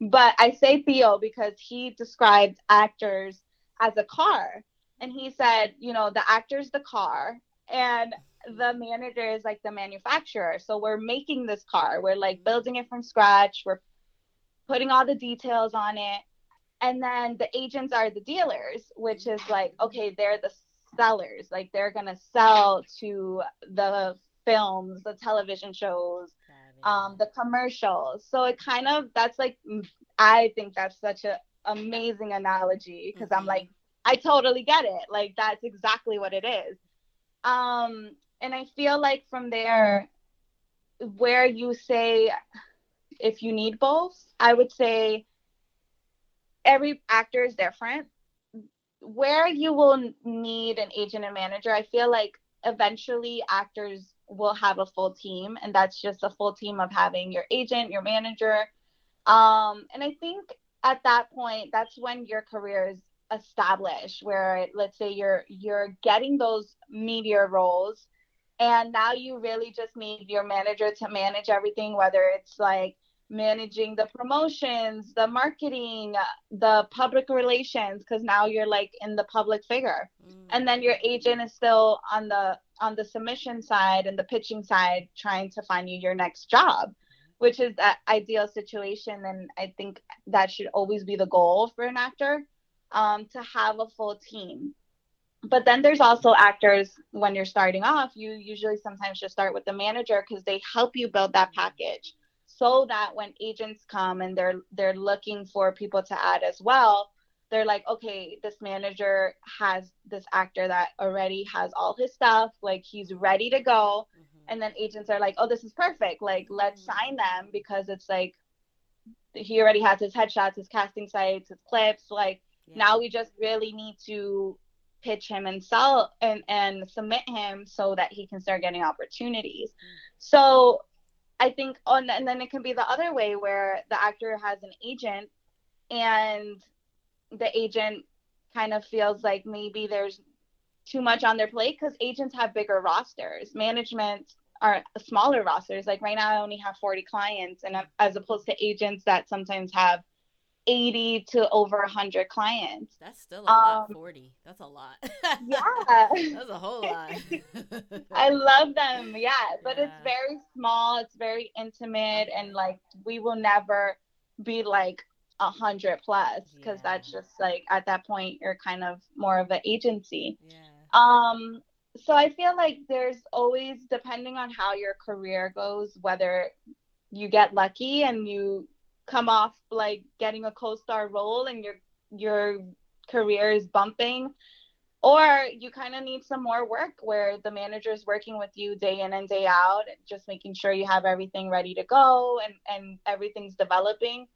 but I say Theo because he described actors as a car and he said, you know, the actor's the car and the manager is like the manufacturer. So we're making this car. We're like building it from scratch. We're putting all the details on it. And then the agents are the dealers, which is like, okay, they're the sellers. Like they're going to sell to the films, the television shows, um, the commercials. So it kind of, that's like, I think that's such a amazing analogy because mm-hmm. I'm like, I totally get it. Like that's exactly what it is. Um, and I feel like from there, where you say if you need both, I would say every actor is different. Where you will need an agent and manager, I feel like eventually actors will have a full team, and that's just a full team of having your agent, your manager. Um, and I think at that point, that's when your career is established where let's say you're you're getting those media roles and now you really just need your manager to manage everything whether it's like managing the promotions, the marketing, the public relations because now you're like in the public figure. Mm. And then your agent is still on the on the submission side and the pitching side trying to find you your next job, which is that ideal situation and I think that should always be the goal for an actor um, to have a full team. But then there's also actors when you're starting off, you usually sometimes just start with the manager because they help you build that package so that when agents come and they're they're looking for people to add as well they're like okay this manager has this actor that already has all his stuff like he's ready to go mm-hmm. and then agents are like oh this is perfect like let's mm-hmm. sign them because it's like he already has his headshots his casting sites his clips like yeah. now we just really need to pitch him and sell and and submit him so that he can start getting opportunities mm-hmm. so I think on and then it can be the other way where the actor has an agent and the agent kind of feels like maybe there's too much on their plate because agents have bigger rosters. Management are smaller rosters. Like right now, I only have 40 clients, and as opposed to agents that sometimes have 80 to over 100 clients. That's still a lot, um, 40. That's a lot. yeah. That's a whole lot. I love them. Yeah. But yeah. it's very small, it's very intimate, and like we will never be like a hundred plus because yeah. that's just like at that point you're kind of more of an agency. Yeah. Um so I feel like there's always depending on how your career goes, whether you get lucky and you come off like getting a co-star role and your your career is bumping or you kind of need some more work where the manager is working with you day in and day out just making sure you have everything ready to go and and everything's developing.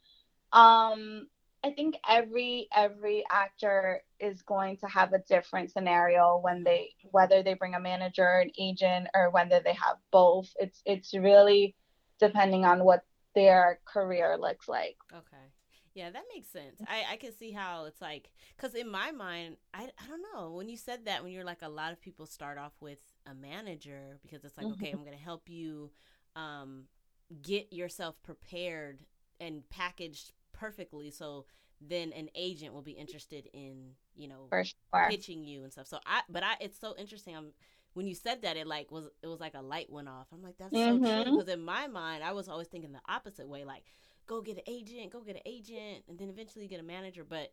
Um i think every every actor is going to have a different scenario when they whether they bring a manager an agent or whether they have both. It's it's really depending on what their career looks like. Okay. Yeah, that makes sense. I, I can see how it's like, because in my mind, I, I don't know. When you said that, when you're like, a lot of people start off with a manager because it's like, mm-hmm. okay, I'm going to help you um, get yourself prepared and packaged perfectly. So then an agent will be interested in, you know, sure. pitching you and stuff. So I, but I, it's so interesting. I'm, when you said that, it like was it was like a light went off. I'm like, that's mm-hmm. so true. Because in my mind, I was always thinking the opposite way, like go get an agent, go get an agent, and then eventually get a manager. But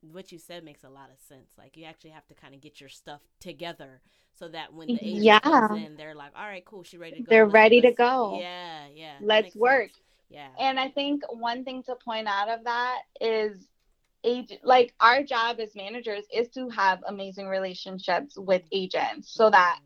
what you said makes a lot of sense. Like you actually have to kind of get your stuff together so that when the agent yeah. comes in, they're like, all right, cool, she's ready to go. They're let's, ready to go. Yeah, yeah. Let's work. Sense. Yeah. And I think one thing to point out of that is agent like our job as managers is to have amazing relationships with agents so that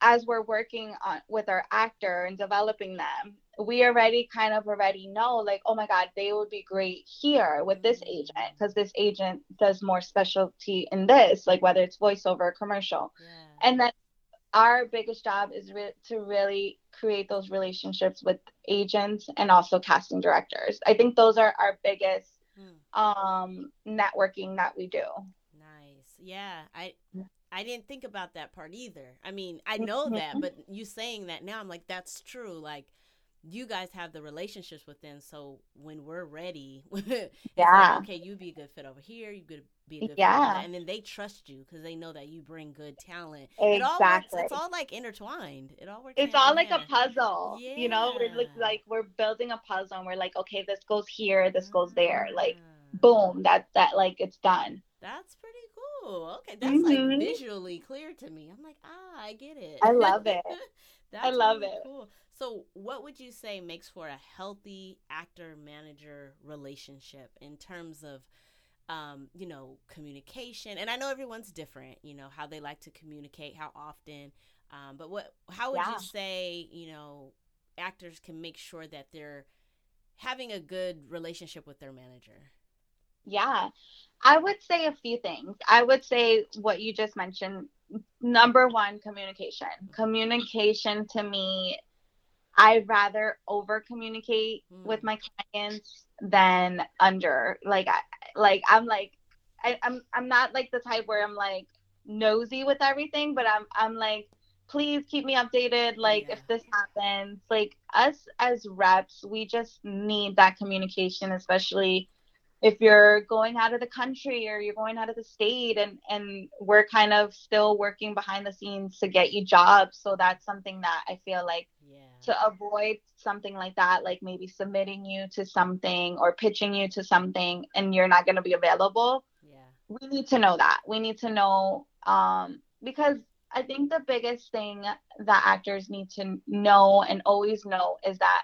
as we're working on with our actor and developing them we already kind of already know like oh my god they would be great here with this mm-hmm. agent because this agent does more specialty in this like whether it's voiceover or commercial yeah. and then our biggest job is re- to really create those relationships with agents and also casting directors i think those are our biggest. Um networking that we do nice yeah i I didn't think about that part either. I mean, I know that, but you saying that now, I'm like, that's true. Like, you guys have the relationships with them, so when we're ready, yeah, like, okay, you'd be a good fit over here. You could be a good yeah, fit and then they trust you because they know that you bring good talent. Exactly, it all works, it's all like intertwined. It all works. It's all like a puzzle. Yeah. you know. We're like, like we're building a puzzle, and we're like, okay, this goes here, this goes there, like ah. Boom, that that like it's done. That's pretty cool. okay, that's mm-hmm. like visually clear to me. I'm like, ah, I get it. I love it. I love really it. Cool. So, what would you say makes for a healthy actor manager relationship in terms of, um, you know, communication? And I know everyone's different. You know how they like to communicate, how often. Um, but what? How would yeah. you say, you know, actors can make sure that they're having a good relationship with their manager? Yeah. I would say a few things. I would say what you just mentioned. Number one, communication. Communication to me, I'd rather over communicate mm. with my clients than under. Like, I, like I'm like, I, I'm I'm not like the type where I'm like nosy with everything, but I'm I'm like please keep me updated. Like yeah. if this happens, like us as reps, we just need that communication, especially if you're going out of the country or you're going out of the state and and we're kind of still working behind the scenes to get you jobs. So that's something that i feel like yeah. to avoid something like that like maybe submitting you to something or pitching you to something and you're not going to be available yeah. we need to know that. We need to know um because I think the biggest thing that actors need to know and always know is that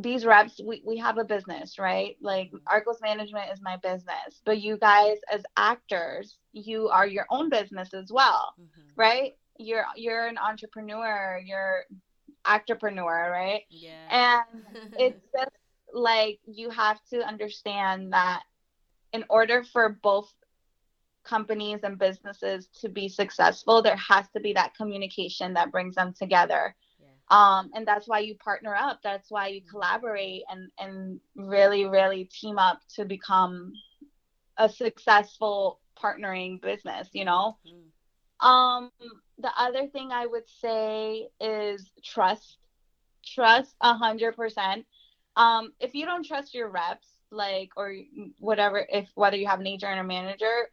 these reps, we, we have a business, right? Like mm-hmm. Arcos Management is my business, but you guys as actors, you are your own business as well, mm-hmm. right? You're you're an entrepreneur, you're entrepreneur right? Yeah. And it's just like you have to understand that in order for both companies and businesses to be successful, there has to be that communication that brings them together. Um, and that's why you partner up. That's why you collaborate and, and really, really team up to become a successful partnering business, you know? Mm. Um, the other thing I would say is trust. Trust a hundred percent. Um, if you don't trust your reps, like or whatever, if whether you have an agent or a manager,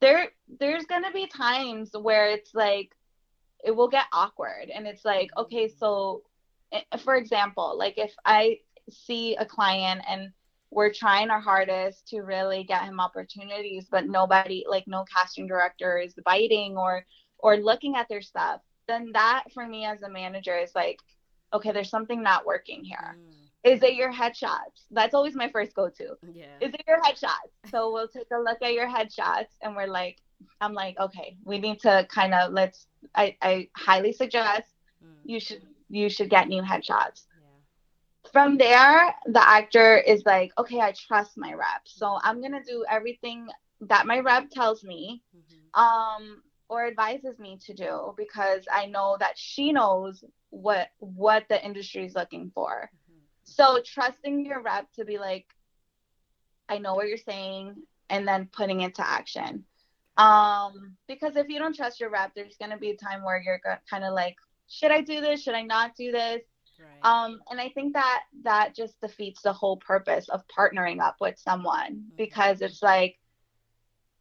there there's gonna be times where it's like it will get awkward and it's like okay so eh, for example like if i see a client and we're trying our hardest to really get him opportunities but nobody like no casting director is biting or or looking at their stuff then that for me as a manager is like okay there's something not working here mm is it your headshots? That's always my first go to. Yeah. Is it your headshots? So we'll take a look at your headshots and we're like, I'm like, okay, we need to kind of let's I, I highly suggest mm. you should you should get new headshots. Yeah. From there, the actor is like, okay, I trust my rep. So I'm gonna do everything that my rep tells me. Mm-hmm. Um or advises me to do because I know that she knows what what the industry is looking for. So trusting your rep to be like, I know what you're saying, and then putting it to action. Um, because if you don't trust your rep, there's gonna be a time where you're kind of like, should I do this? Should I not do this? Right. Um, and I think that that just defeats the whole purpose of partnering up with someone mm-hmm. because it's like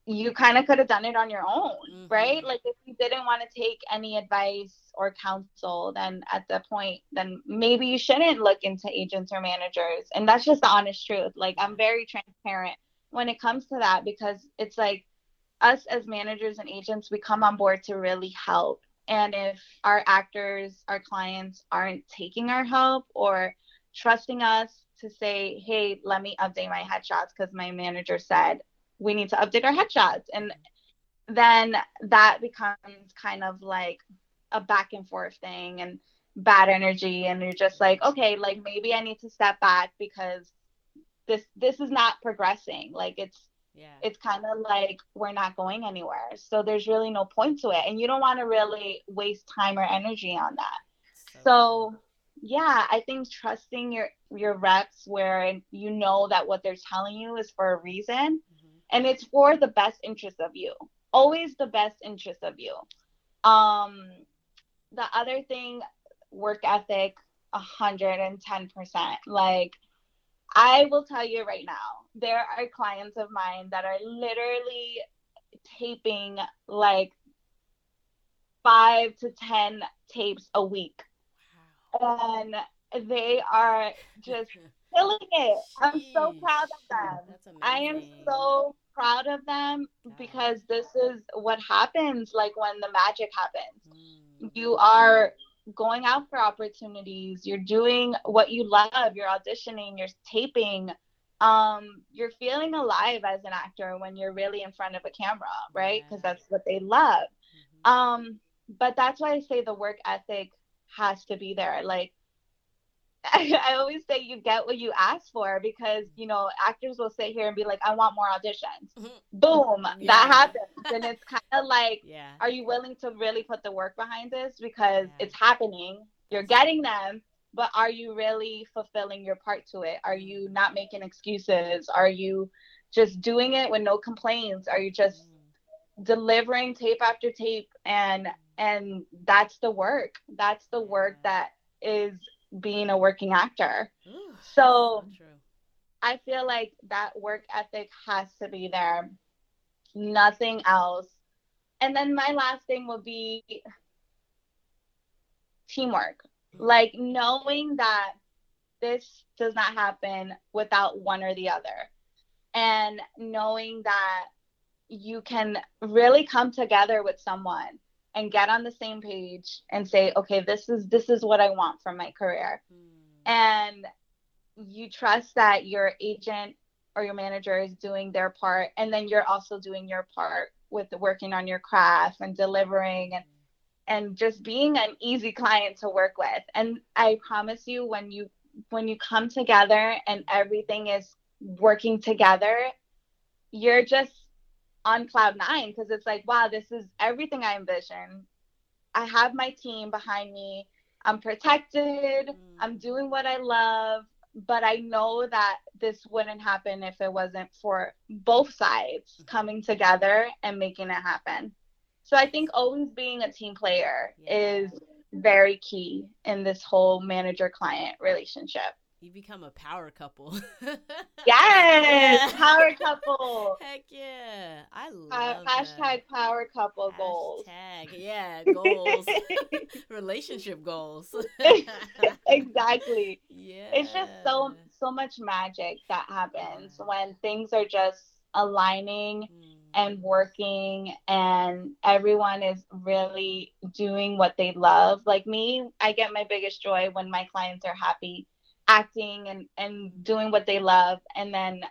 you kind of could have done it on your own, mm-hmm. right? Like if you didn't want to take any advice or counsel, then at the point, then maybe you shouldn't look into agents or managers. And that's just the honest truth. Like I'm very transparent when it comes to that because it's like us as managers and agents, we come on board to really help. And if our actors, our clients aren't taking our help or trusting us to say, hey, let me update my headshots because my manager said we need to update our headshots. And then that becomes kind of like a back and forth thing and bad energy. And you're just like okay like maybe i need to step back because this this is not progressing. Like it's yeah. It's kind of like we're not going anywhere. So there's really no point to it. And you don't want to really waste time or energy on that. So, so yeah i think trusting your your reps where you know that what they're telling you is for a reason. And it's for the best interest of you. Always the best interest of you. Um the other thing work ethic 110% like i will tell you right now there are clients of mine that are literally taping like five to ten tapes a week and they are just killing it. I'm so proud of them. I am so proud of them because this is what happens like when the magic happens. Mm. You are going out for opportunities, you're doing what you love, you're auditioning, you're taping. Um, you're feeling alive as an actor when you're really in front of a camera, right? Because that's what they love. Mm-hmm. Um, but that's why I say the work ethic has to be there. Like I, I always say you get what you ask for because you know actors will sit here and be like, I want more auditions. Mm-hmm. Boom, yeah. that happens, and it's kind of like, yeah. are you willing to really put the work behind this because yeah. it's happening? You're getting them, but are you really fulfilling your part to it? Are you not making excuses? Are you just doing it with no complaints? Are you just delivering tape after tape? And and that's the work. That's the work that is being a working actor. Ooh, so i feel like that work ethic has to be there. Nothing else. And then my last thing will be teamwork like knowing that this does not happen without one or the other and knowing that you can really come together with someone and get on the same page and say okay this is this is what i want from my career mm. and you trust that your agent or your manager is doing their part and then you're also doing your part with working on your craft and delivering and and just being an easy client to work with and i promise you when you when you come together and everything is working together you're just on cloud nine because it's like, wow, this is everything I envision. I have my team behind me. I'm protected. Mm. I'm doing what I love. But I know that this wouldn't happen if it wasn't for both sides mm-hmm. coming together and making it happen. So I think always being a team player yeah. is very key in this whole manager client relationship you become a power couple. yes, power couple. Heck yeah, I love uh, hashtag that. power couple hashtag, goals. yeah, goals, relationship goals. exactly. Yeah, it's just so so much magic that happens yeah. when things are just aligning. Mm and working and everyone is really doing what they love. Like me i get my biggest joy when my clients are happy acting and, and doing what they love and then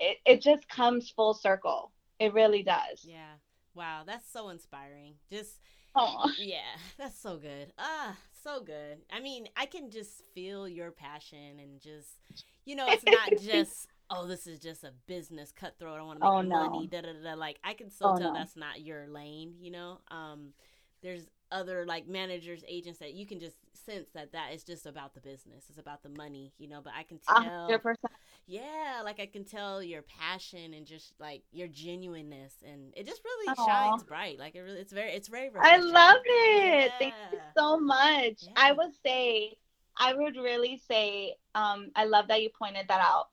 it, it just comes full circle. It really does. Yeah. Wow that's so inspiring. Just oh yeah that's so good. Ah so good. I mean i can just feel your passion and just you know it's not just oh this is just a business cutthroat i want to make oh, money no. da, da, da, like i can still oh, tell no. that's not your lane you know um there's other like managers agents that you can just sense that that is just about the business it's about the money you know but i can tell 100%. yeah like i can tell your passion and just like your genuineness and it just really Aww. shines bright like it really it's very it's very i love it yeah. thank you so much yeah. i would say i would really say um i love that you pointed that out.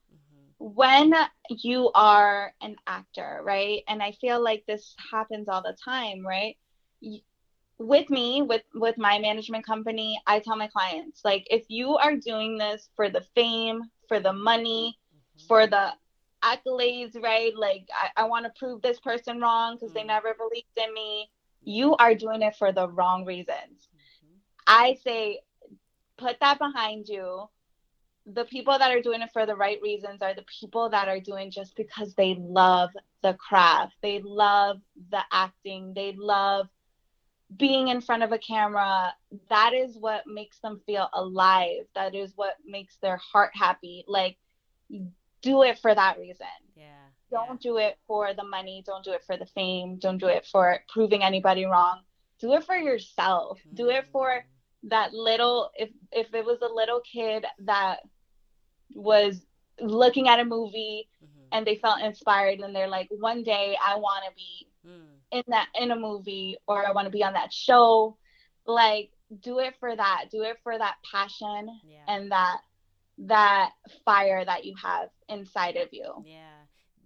When you are an actor right and i feel like this happens all the time right with me with with my management company i tell my clients like if you are doing this for the fame for the money mm-hmm. for the accolades right like i, I want to prove this person wrong because mm-hmm. they never believed in me you are doing it for the wrong reasons mm-hmm. i say put that behind you the people that are doing it for the right reasons are the people that are doing just because they love the craft they love the acting they love being in front of a camera, that is what makes them feel alive. That is what makes their heart happy. Like, do it for that reason. Yeah. Don't yeah. do it for the money. Don't do it for the fame. Don't do it for proving anybody wrong. Do it for yourself. Mm-hmm. Do it for mm-hmm. That little, if, if it was a little kid that was looking at a movie mm-hmm. and they felt inspired and they're like, one day I want to be mm in that in a movie or I want to be on that show. Like do it for that. Do it for that passion yeah. and that that fire that you have inside of you. Yeah.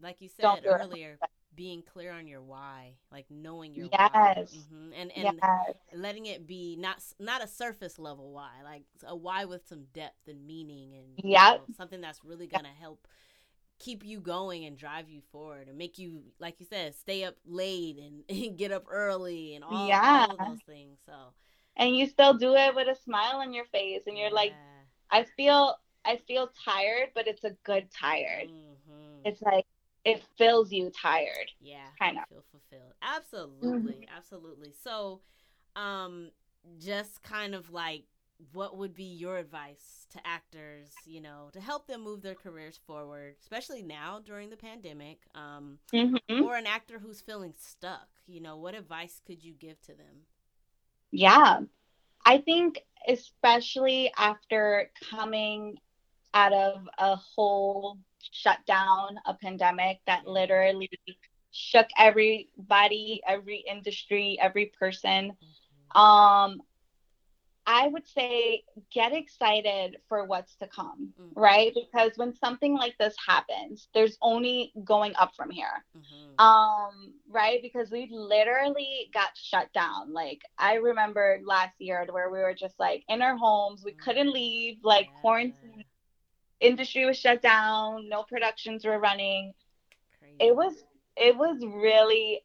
Like you said earlier, being clear on your why, like knowing your yes. why, mm-hmm. and and yes. letting it be not not a surface level why, like a why with some depth and meaning, and yeah, something that's really gonna help keep you going and drive you forward and make you like you said stay up late and, and get up early and all, yeah. all those things so and you still do it with a smile on your face and you're yeah. like i feel i feel tired but it's a good tired mm-hmm. it's like it feels you tired yeah kind of feel fulfilled absolutely mm-hmm. absolutely so um just kind of like what would be your advice to actors, you know, to help them move their careers forward, especially now during the pandemic, um, mm-hmm. or an actor who's feeling stuck? You know, what advice could you give to them? Yeah, I think especially after coming out of a whole shutdown, a pandemic that literally shook everybody, every industry, every person. Mm-hmm. Um, I would say get excited for what's to come, mm-hmm. right? Because when something like this happens, there's only going up from here. Mm-hmm. Um, right? Because we literally got shut down. Like I remember last year where we were just like in our homes, we mm-hmm. couldn't leave, like yeah. quarantine industry was shut down, no productions were running. Crazy. It was it was really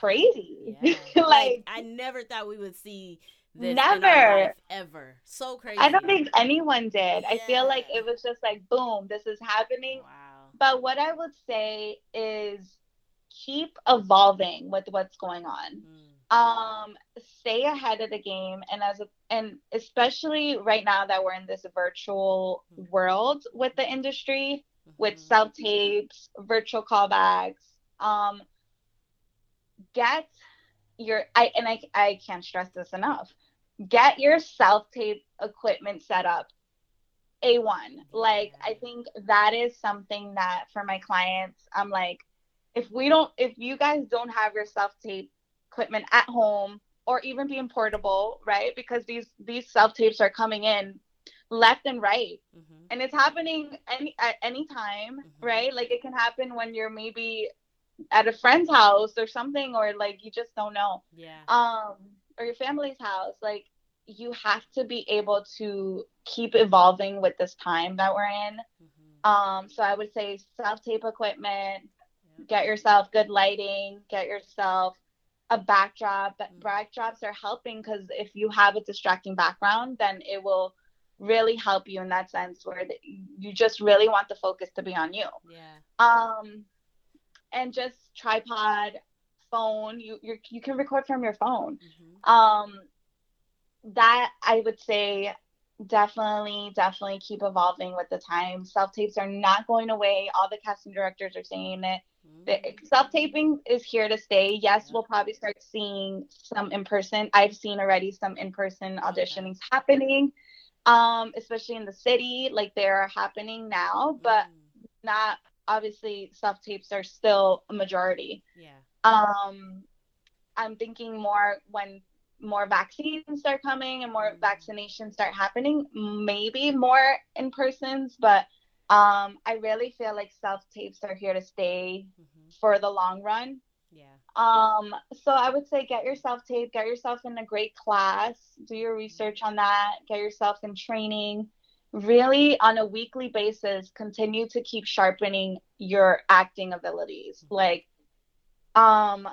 crazy. Yeah. like, like I never thought we would see this Never. ever. So crazy. I don't think anyone did. Yeah. I feel like it was just like, boom, this is happening. Wow. But what I would say is keep evolving with what's going on. Mm. Um, stay ahead of the game, and as a, and especially right now that we're in this virtual mm. world with the industry, mm-hmm. with self tapes, virtual callbacks. Um, get your I and I I can't stress this enough get your self tape equipment set up A1. Like, I think that is something that for my clients, I'm like, if we don't, if you guys don't have your self tape equipment at home or even being portable, right? Because these these self tapes are coming in left and right, mm-hmm. and it's happening any at any time, mm-hmm. right? Like it can happen when you're maybe at a friend's house or something, or like you just don't know. Yeah. Um, or your family's house like you have to be able to keep evolving with this time that we're in mm-hmm. um so i would say self tape equipment get yourself good lighting get yourself a backdrop mm-hmm. backdrops are helping because if you have a distracting background then it will really help you in that sense where the, you just really want the focus to be on you yeah um and just tripod phone you you you can record from your phone. Mm-hmm. Um, that I would say definitely, definitely keep evolving with the time. Self tapes are not going away. All the casting directors are saying it. Self taping is here to stay. Yes, we'll probably start seeing some in person. I've seen already some in person auditionings okay. happening, um, especially in the city. Like they're happening now, but mm. not obviously self tapes are still a majority. Yeah. Um, I'm thinking more when more vaccines start coming and more vaccinations start happening, maybe more in persons, but um, I really feel like self tapes are here to stay mm-hmm. for the long run. Yeah. Um, so I would say get yourself tape, get yourself in a great class, do your research on that, get yourself in training. Really, on a weekly basis, continue to keep sharpening your acting abilities. Mm-hmm. Like, um,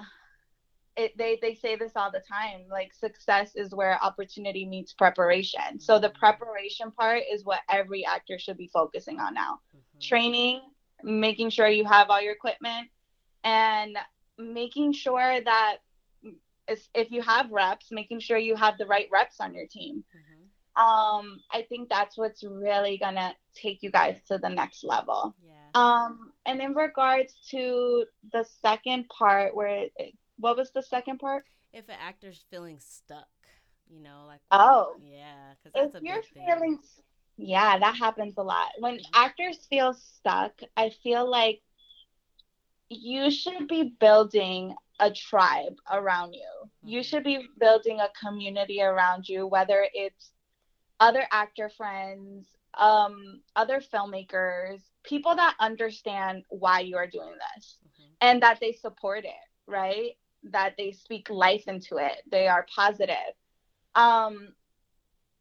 it, they they say this all the time like success is where opportunity meets preparation so the preparation part is what every actor should be focusing on now mm-hmm. training making sure you have all your equipment and making sure that if you have reps making sure you have the right reps on your team mm-hmm. um i think that's what's really gonna take you guys to the next level yeah. um and in regards to the second part where it, what was the second part? If an actor's feeling stuck, you know, like oh yeah, because if you're feeling, yeah, that happens a lot. When actors feel stuck, I feel like you should be building a tribe around you. Mm-hmm. You should be building a community around you, whether it's other actor friends, um, other filmmakers, people that understand why you are doing this mm-hmm. and that they support it, right? That they speak life into it. They are positive. Um,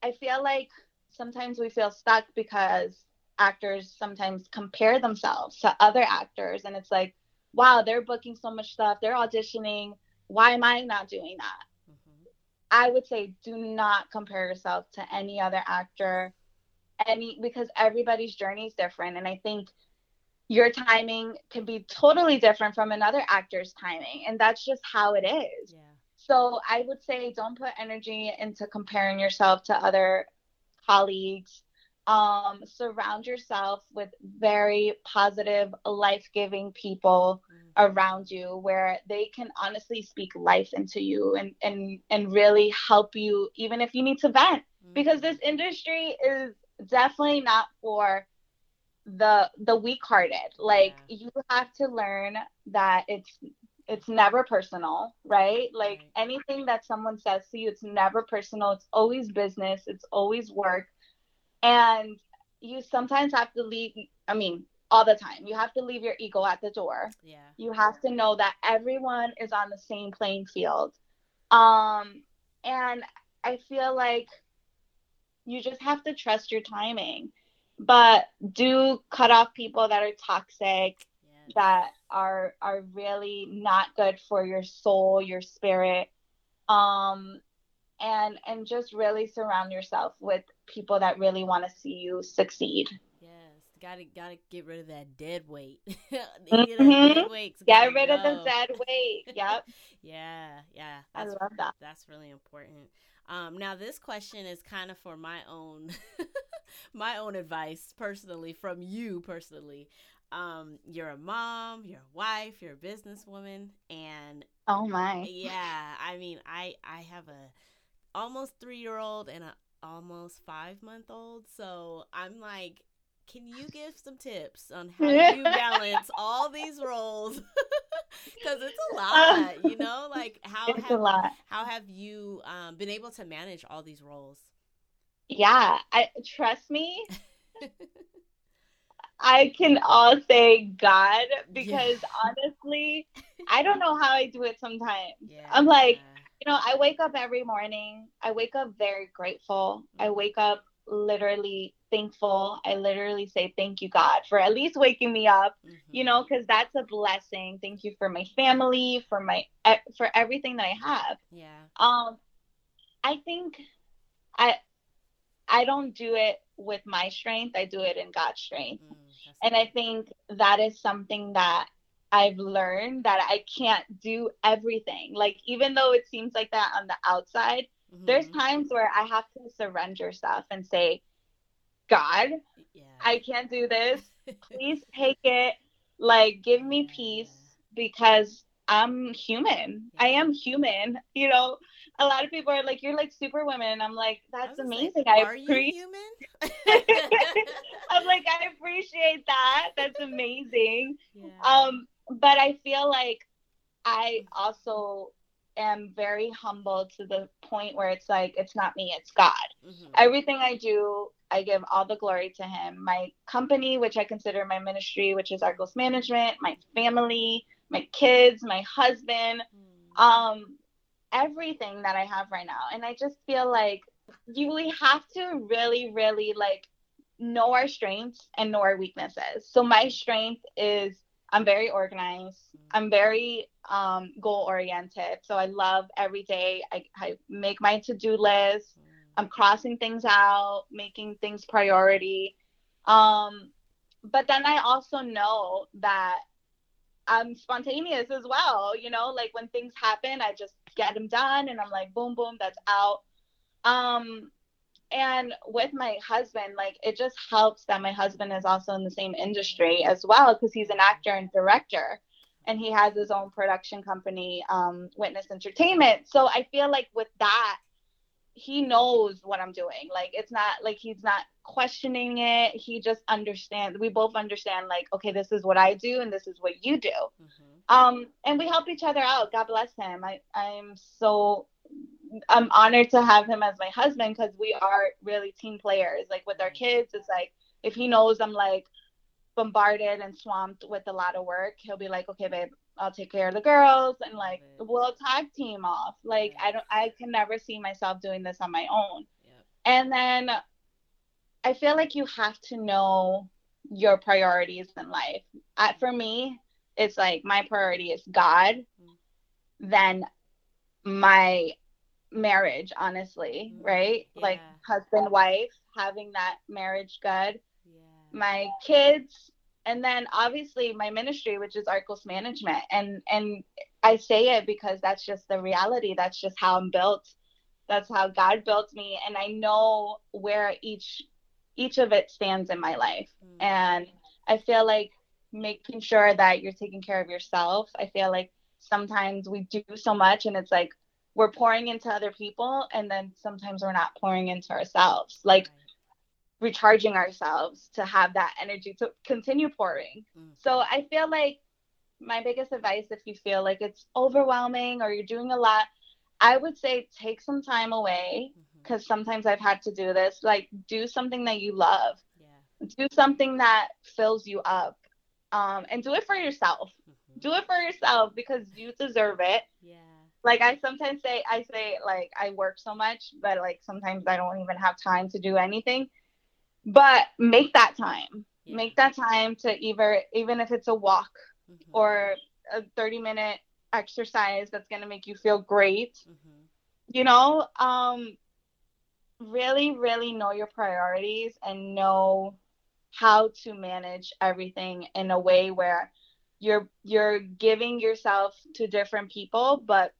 I feel like sometimes we feel stuck because actors sometimes compare themselves to other actors, and it's like, wow, they're booking so much stuff, they're auditioning. Why am I not doing that? Mm-hmm. I would say do not compare yourself to any other actor, any because everybody's journey is different, and I think your timing can be totally different from another actor's timing and that's just how it is yeah. so i would say don't put energy into comparing yourself to other colleagues um, surround yourself with very positive life-giving people mm-hmm. around you where they can honestly speak life into you and and and really help you even if you need to vent mm-hmm. because this industry is definitely not for the the weak hearted. Like yeah. you have to learn that it's it's never personal right? Like right. anything that someone says to you it's never personal. It's always business. It's always work. And you sometimes have to leave i mean all the time. You have to leave your ego at the door. Yeah. You have to know that everyone is on the same playing field. Um and i feel like you just have to trust your timing but do cut off people that are toxic that are are really not good for your soul your spirit. Um and and just really surround yourself with people that really want to see you succeed. Yes. Gotta gotta get rid of that dead weight. Mm-hmm. dead weight get rid go. of the dead weight. Yep. Yeah yeah. I love that. that's really important um, now this question is kind of for my own my own advice personally from you personally. Um, you're a mom, you're a wife, you're a businesswoman, and oh my, yeah. I mean, I I have a almost three year old and a almost five month old, so I'm like, can you give some tips on how you balance all these roles? Because it's a lot, you know. Like how it's have, a lot. How have you um, been able to manage all these roles? yeah, I trust me. I can all say God because yeah. honestly, I don't know how I do it sometimes. Yeah. I'm like, you know, I wake up every morning. I wake up very grateful. I mm-hmm. wake up literally thankful. I literally say thank you God for at least waking me up, mm-hmm. you know, cuz that's a blessing. Thank you for my family, for my for everything that I have. Yeah. Um I think I I don't do it with my strength. I do it in God's strength. Mm, and I think that is something that I've learned that I can't do everything. Like, even though it seems like that on the outside, mm-hmm. there's times where I have to surrender stuff and say, God, yeah. I can't do this. Please take it. Like, give me peace because I'm human. Yeah. I am human, you know a lot of people are like, "You're like super women." I'm like, "That's amazing." I are appreciate. you human? I'm like, I appreciate that. That's amazing. Yeah. Um, but I feel like I also am very humble to the point where it's like it's not me, it's God. Mm-hmm. Everything I do, I give all the glory to Him. My company, which I consider my ministry, which is Arcos Management, my family, my kids, my husband. Mm. Um, everything that I have right now. And I just feel like you we have to really, really like know our strengths and know our weaknesses. So my strength is I'm very organized. I'm very um, goal oriented. So I love every day. I, I make my to do list. I'm crossing things out, making things priority. Um, but then I also know that I'm spontaneous as well. You know, like when things happen, I just get them done and I'm like, boom, boom, that's out. Um, and with my husband, like it just helps that my husband is also in the same industry as well because he's an actor and director and he has his own production company, um, Witness Entertainment. So I feel like with that, he knows what I'm doing. Like it's not like he's not questioning it. He just understands. We both understand like, okay, this is what I do and this is what you do. Mm-hmm. Um, and we help each other out. God bless him. I I'm so I'm honored to have him as my husband because we are really team players. Like with our kids, it's like if he knows I'm like bombarded and swamped with a lot of work, he'll be like, okay, babe, I'll take care of the girls and like we'll tag team off. Like I don't I can never see myself doing this on my own. And then I feel like you have to know your priorities in life. I, for me, it's like my priority is God, mm. then my marriage, honestly, mm. right? Yeah. Like husband, wife, having that marriage good. Yeah. My kids, and then obviously my ministry which is arcos management and and i say it because that's just the reality. That's just how i'm built. That's how god built me and i know where each each of it stands in my life. Mm-hmm. and i feel like making sure that you're taking care of yourself. I feel like sometimes we do so much and it's like we're pouring into other people and then sometimes we're not pouring into ourselves. Like recharging ourselves to have that energy to continue pouring. Mm-hmm. So I feel like my biggest advice if you feel like it's overwhelming or you're doing a lot, I would say take some time away because mm-hmm. sometimes I've had to do this. Like do something that you love. Yeah. Do something that fills you up. Um, and do it for yourself. Mm-hmm. Do it for yourself because you deserve it. Yeah. Like I sometimes say I say like I work so much, but like sometimes I don't even have time to do anything. But make that time. Yeah. Make that time to either even if it's a walk mm-hmm. or a 30 minute exercise that's going to make you feel great. Mm-hmm. You know, um, really, really know your priorities and know how to manage everything in a way where you're you're giving yourself to different people but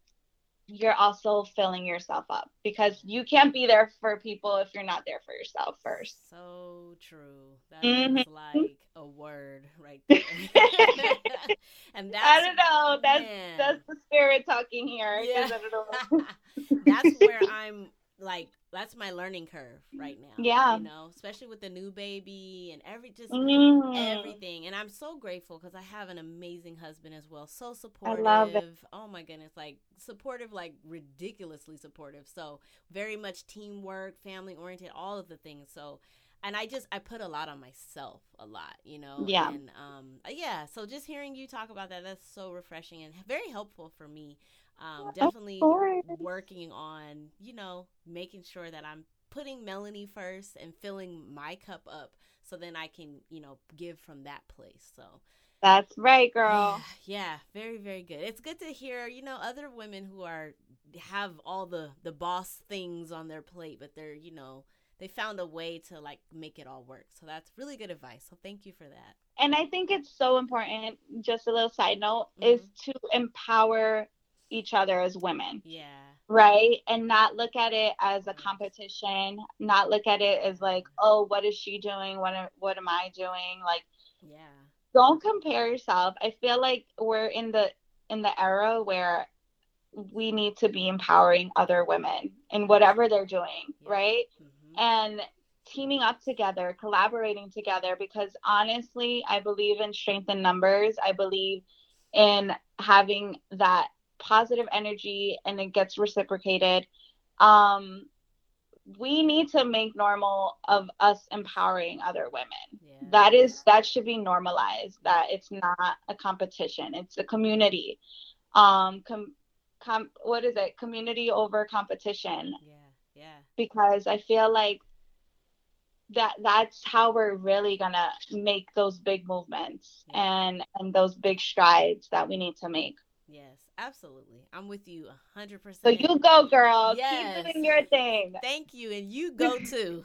you're also filling yourself up because you can't be there for people if you're not there for yourself first. So true. That mm-hmm. is like a word right there. and that's I don't know. That's man. that's the spirit talking here. Yeah. that's where I'm like that's my learning curve right now. Yeah. You know, especially with the new baby and every just mm. everything. And I'm so grateful because I have an amazing husband as well. So supportive. I love it. Oh my goodness. Like supportive, like ridiculously supportive. So very much teamwork, family oriented, all of the things. So and I just I put a lot on myself a lot, you know. Yeah. And um yeah, so just hearing you talk about that, that's so refreshing and very helpful for me um, definitely working on, you know, making sure that I'm putting Melanie first and filling my cup up so then I can, you know, give from that place. So that's right, girl. Yeah, yeah, very, very good. It's good to hear, you know, other women who are have all the the boss things on their plate, but they're, you know, they found a way to like make it all work. So that's really good advice. So thank you for that. And I think it's so important, just a little side note, mm-hmm. is to empower each other as women. Yeah. Right? And not look at it as a competition, not look at it as like, oh, what is she doing? What am, what am I doing? Like Yeah. Don't compare yourself. I feel like we're in the in the era where we need to be empowering other women in whatever they're doing, yeah. right? Mm-hmm. And teaming up together, collaborating together because honestly, I believe in strength in numbers. I believe in having that positive energy and it gets reciprocated. Um we need to make normal of us empowering other women. Yeah. that is that should be normalized that it's not a competition it's a community. Um com, com what is it? Community over competition. Yeah yeah. Because i feel like that that's how we're really gonna make those big movements yeah. and and those big strides that we need to make yes Absolutely. I'm with you 100%. So you go, girl. Yes. Keep doing your thing. Thank you. And you go too.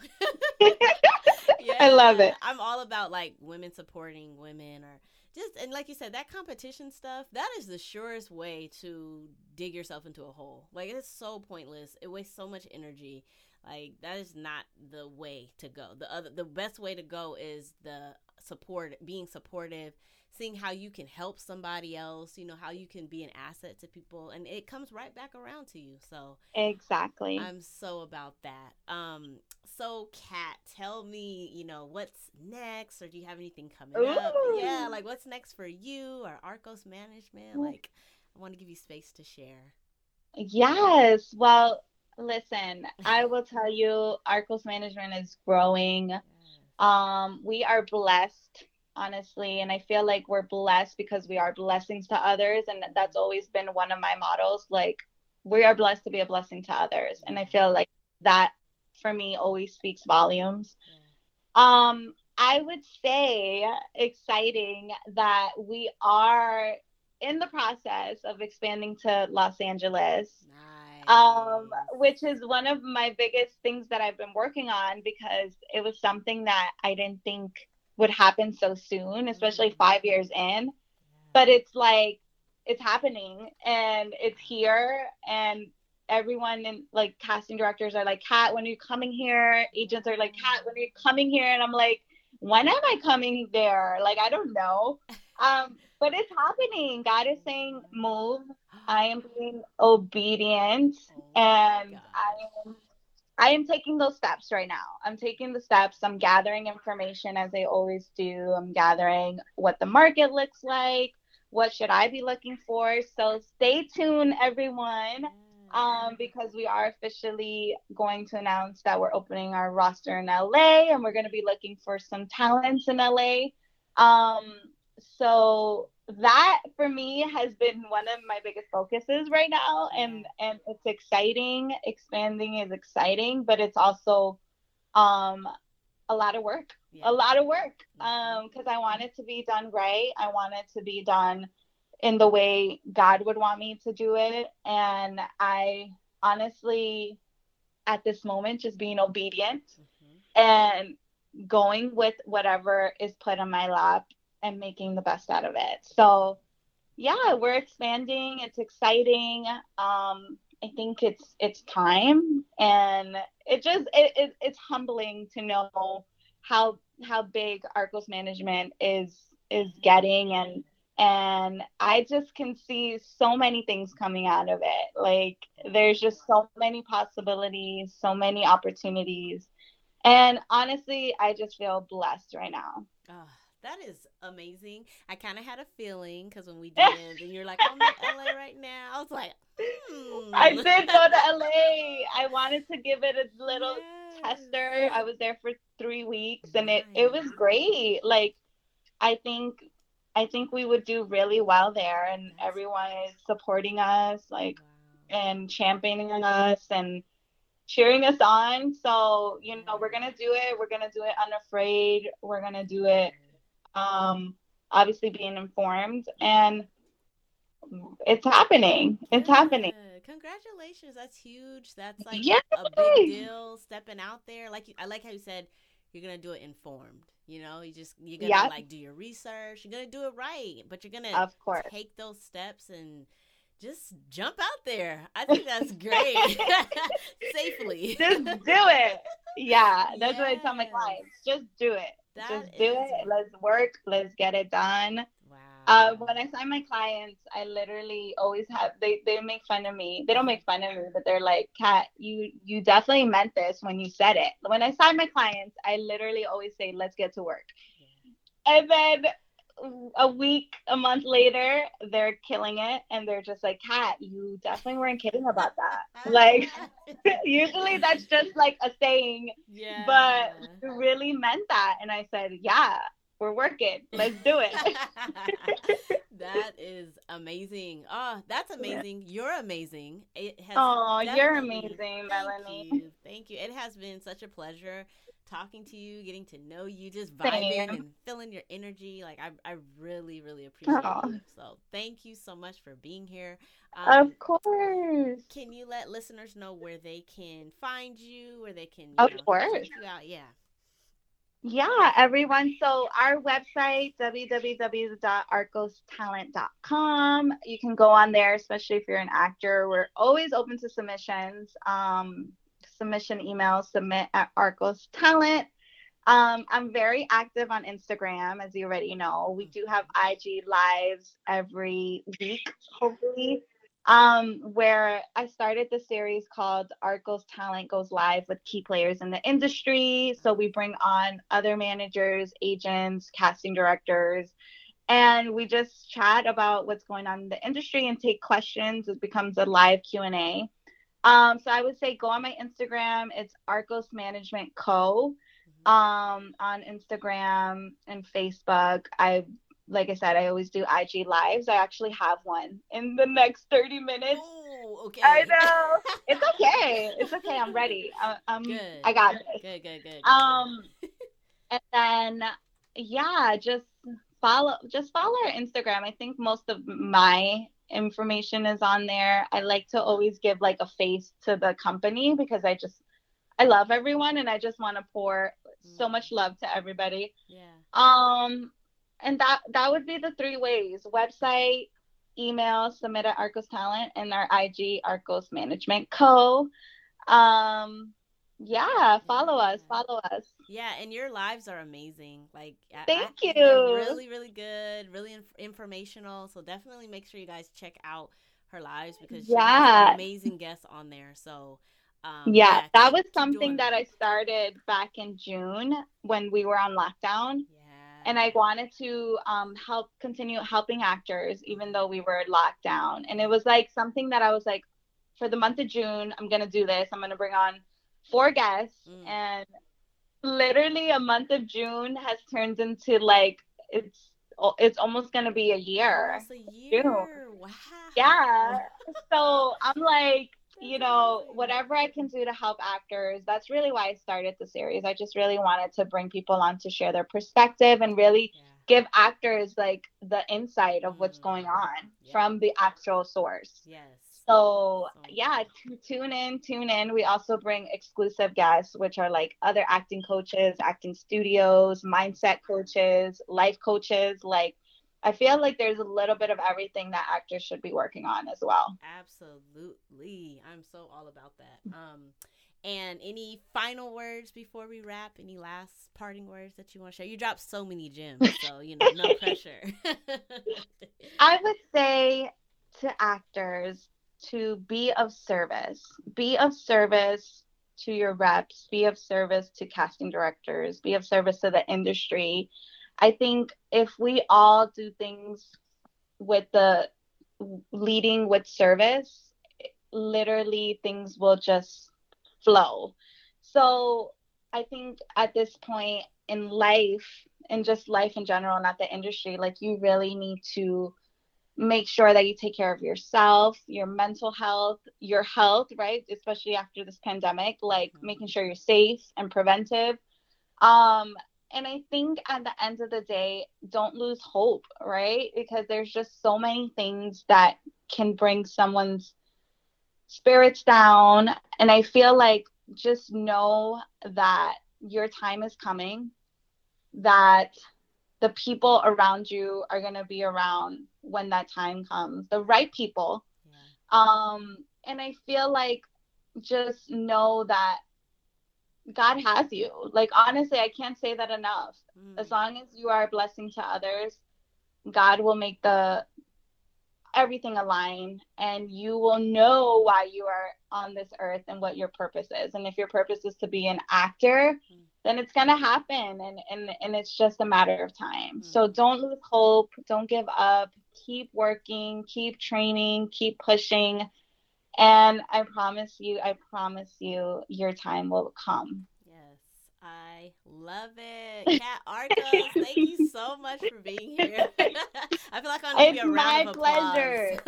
yeah. I love it. I'm all about like women supporting women or just, and like you said, that competition stuff, that is the surest way to dig yourself into a hole. Like it's so pointless. It wastes so much energy. Like that is not the way to go. The other, the best way to go is the support, being supportive seeing how you can help somebody else, you know, how you can be an asset to people and it comes right back around to you. So Exactly. I'm so about that. Um so Katt, tell me, you know, what's next or do you have anything coming Ooh. up? Yeah, like what's next for you or Arcos management? Like I want to give you space to share. Yes. Well, listen, I will tell you Arcos management is growing. Um we are blessed honestly. And I feel like we're blessed because we are blessings to others. And that's always been one of my models. Like, we are blessed to be a blessing to others. And I feel like that for me always speaks volumes. Um, I would say exciting that we are in the process of expanding to Los Angeles. Nice. Um, which is one of my biggest things that I've been working on because it was something that I didn't think would happen so soon, especially mm-hmm. five years in. But it's like it's happening and it's here and everyone and like casting directors are like, Katt, when are you coming here? Agents are like, Katt, when are you coming here? And I'm like, when am I coming there? Like I don't know. Um, but it's happening. God is saying move. I am being obedient oh and I am I am taking those steps right now. I'm taking the steps. I'm gathering information as I always do. I'm gathering what the market looks like. What should I be looking for? So stay tuned, everyone, um, because we are officially going to announce that we're opening our roster in LA and we're going to be looking for some talents in LA. Um, so that for me has been one of my biggest focuses right now and and it's exciting. Expanding is exciting but it's also um a lot of work. Yeah. a lot of work um because i want it to be done right. I want it to be done in the way god would want me to do it. And i honestly at this moment just being obedient mm-hmm. and going with whatever is put on my lap and making the best out of it. So yeah, we're expanding. It's exciting. Um, I think it's it's time, and it just it, it, it's humbling to know how how big Arcos Management is is getting, and and I just can see so many things coming out of it. Like there's just so many possibilities, so many opportunities, and honestly, I just feel blessed right now. Oh that is amazing. I kind of had a feeling because when we did, and you're like, I'm in LA right now. I was like, hmm. I did go to LA. I wanted to give it a little yes. tester. I was there for three weeks, and it it was great. Like, I think I think we would do really well there, and everyone is supporting us, like, and championing us, and cheering us on. So, you know, we're going to do it. We're going to do it unafraid. We're going to do it um, obviously being informed and it's happening. It's yeah. happening. congratulations. That's huge. That's like Yay! a big deal stepping out there. Like you, i like how you said you're gonna do it informed you know? You just you're gonna yep. like do your research. You're gonna do it right but you're gonna of course. take those steps and just jump out there. I think that's great. Safely. Just do it. Yeah. That's yes. what i tell my clients just do it that just do it. Let's work. Let's get it done. Wow. Uh, when I sign my clients, I literally always have they, they make fun of me. They don't make fun of me, but they're like, "Katt, you you definitely meant this when you said it." When I sign my clients, I literally always say, "Let's get to work," yeah. and then a week, a month later, they're killing it, and they're just like, "Katt, you definitely weren't kidding about that." like, usually that's just like a saying, yeah. but you really meant that, and I said, "Yeah, we're working. Let's do it." that is amazing. Oh, that's amazing. You're amazing. It has. Oh, you're amazing, Melanie. You. Thank you. It has been such a pleasure talking to you, getting to know you, just vibing Same. and feeling your energy. Like I, I really, really appreciate Aww. you. So thank you so much for being here. Um, of course. Can you let listeners know where they can find you, where they can? Of know, course. You out? Yeah. Yeah, everyone. So our website, www.arcostalent.com. You can go on there, especially if you're an actor. We're always open to submissions. Um, submission email, submit at Arcos Talent. Um, I'm very active on Instagram, as you already know. We do have IG lives every week, hopefully, um, where I started the series called Arcos Talent Goes Live with key players in the industry. So we bring on other managers, agents, casting directors, and we just chat about what's going on in the industry and take questions. It becomes a live Q&A. Um, so I would say go on my Instagram. It's Arcos Management Co. Mm-hmm. Um, on Instagram and Facebook. I like I said, I always do IG lives. I actually have one in the next 30 minutes. Oh, okay. I know. it's okay. It's okay. I'm ready. I, I'm good. I got this. Good, good, good. Um, and then yeah, just follow just follow our Instagram. I think most of my information is on there. I like to always give like a face to the company because I just I love everyone and I just want to pour mm. so much love to everybody. Yeah. Um and that that would be the three ways. Website, email, submit at Arcos Talent and our IG Arcos Management Co. Um yeah, follow us, follow us. Yeah, and your lives are amazing. Like, thank I, you. Really, really good, really inf- informational. So definitely make sure you guys check out her lives because she yeah. has amazing guests on there. So Um, yeah, yeah, that was something that I started back in June when we were on lockdown. Yeah. And I wanted to um, help continue helping actors even though we were locked down. And it was like something that I was like, for the month of June, I'm gonna do this. I'm gonna bring on four guests, mm. and literally a month of June has turned into like it's it's almost gonna be a year. Almost a year. June. Wow. Yeah. so I'm like, you know, whatever I can do to help actors. That's really why I started the series. I just really wanted to bring people on to share their perspective and really yeah. give actors like the insight of what's going mm. on yeah. from the actual source. Yes. So yeah, t- tune in, tune in. We also bring exclusive guests, which are like other acting coaches, acting studios, mindset coaches, life coaches. Like I feel like there's a little bit of everything that actors should be working on as well. Absolutely. I'm so all about that. Um and any final words before we wrap? Any last parting words that you want to share? You dropped so many gems, so you know, no pressure. I would say to actors to be of service. Be of service to your reps, be of service to casting directors, be of service to the industry. I think if we all do things with the leading with service, literally things will just flow. So I think at this point in life, and just life in general, not the industry, like you really need to make sure that you take care of yourself, your mental health, your health, right? Especially after this pandemic, like mm-hmm. making sure you're safe and preventive. Um, and I think at the end of the day, don't lose hope, right? Because there's just so many things that can bring someone's spirits down. And I feel like just know that your time is coming, that the people around you are going to be around when that time comes the right people. Yeah. um and i feel like just know that god has you. Like honestly i can't say that enough. Mm. as long as you are a blessing to others god will make the everything align and you will know why you are on this earth and what your purpose is. And if your purpose is to be an actor mm then it's going to happen and, and and it's just a matter of time. So hmm. don't lose hope don't give up. Keep working keep training keep pushing. And i promise you i promise you your time will come I love it. Katt Arcos, thank you so much for being here. I feel like I'm going to give you a round of pleasure.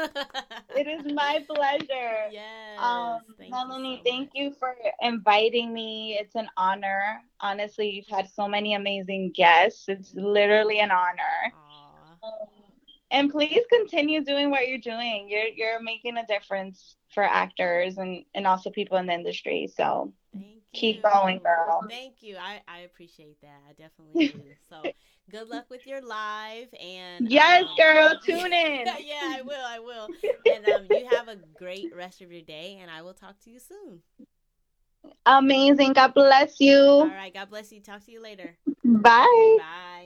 it is my pleasure. Yes. Um, thank Melanie, so thank you for inviting me. It's an honor. Honestly, you've had so many amazing guests. It's literally an honor. Um, and please continue doing what you're doing. You're you're making a difference for actors and, and also people in the industry. So keep going, girl. Thank you. I, I appreciate that. I definitely do. So good luck with your live and Yes, um, girl, tune in. yeah, I will, I will. And um, you have a great rest of your day and I will talk to you soon. Amazing. God bless you. All right, God bless you. Talk to you later. Bye. Bye.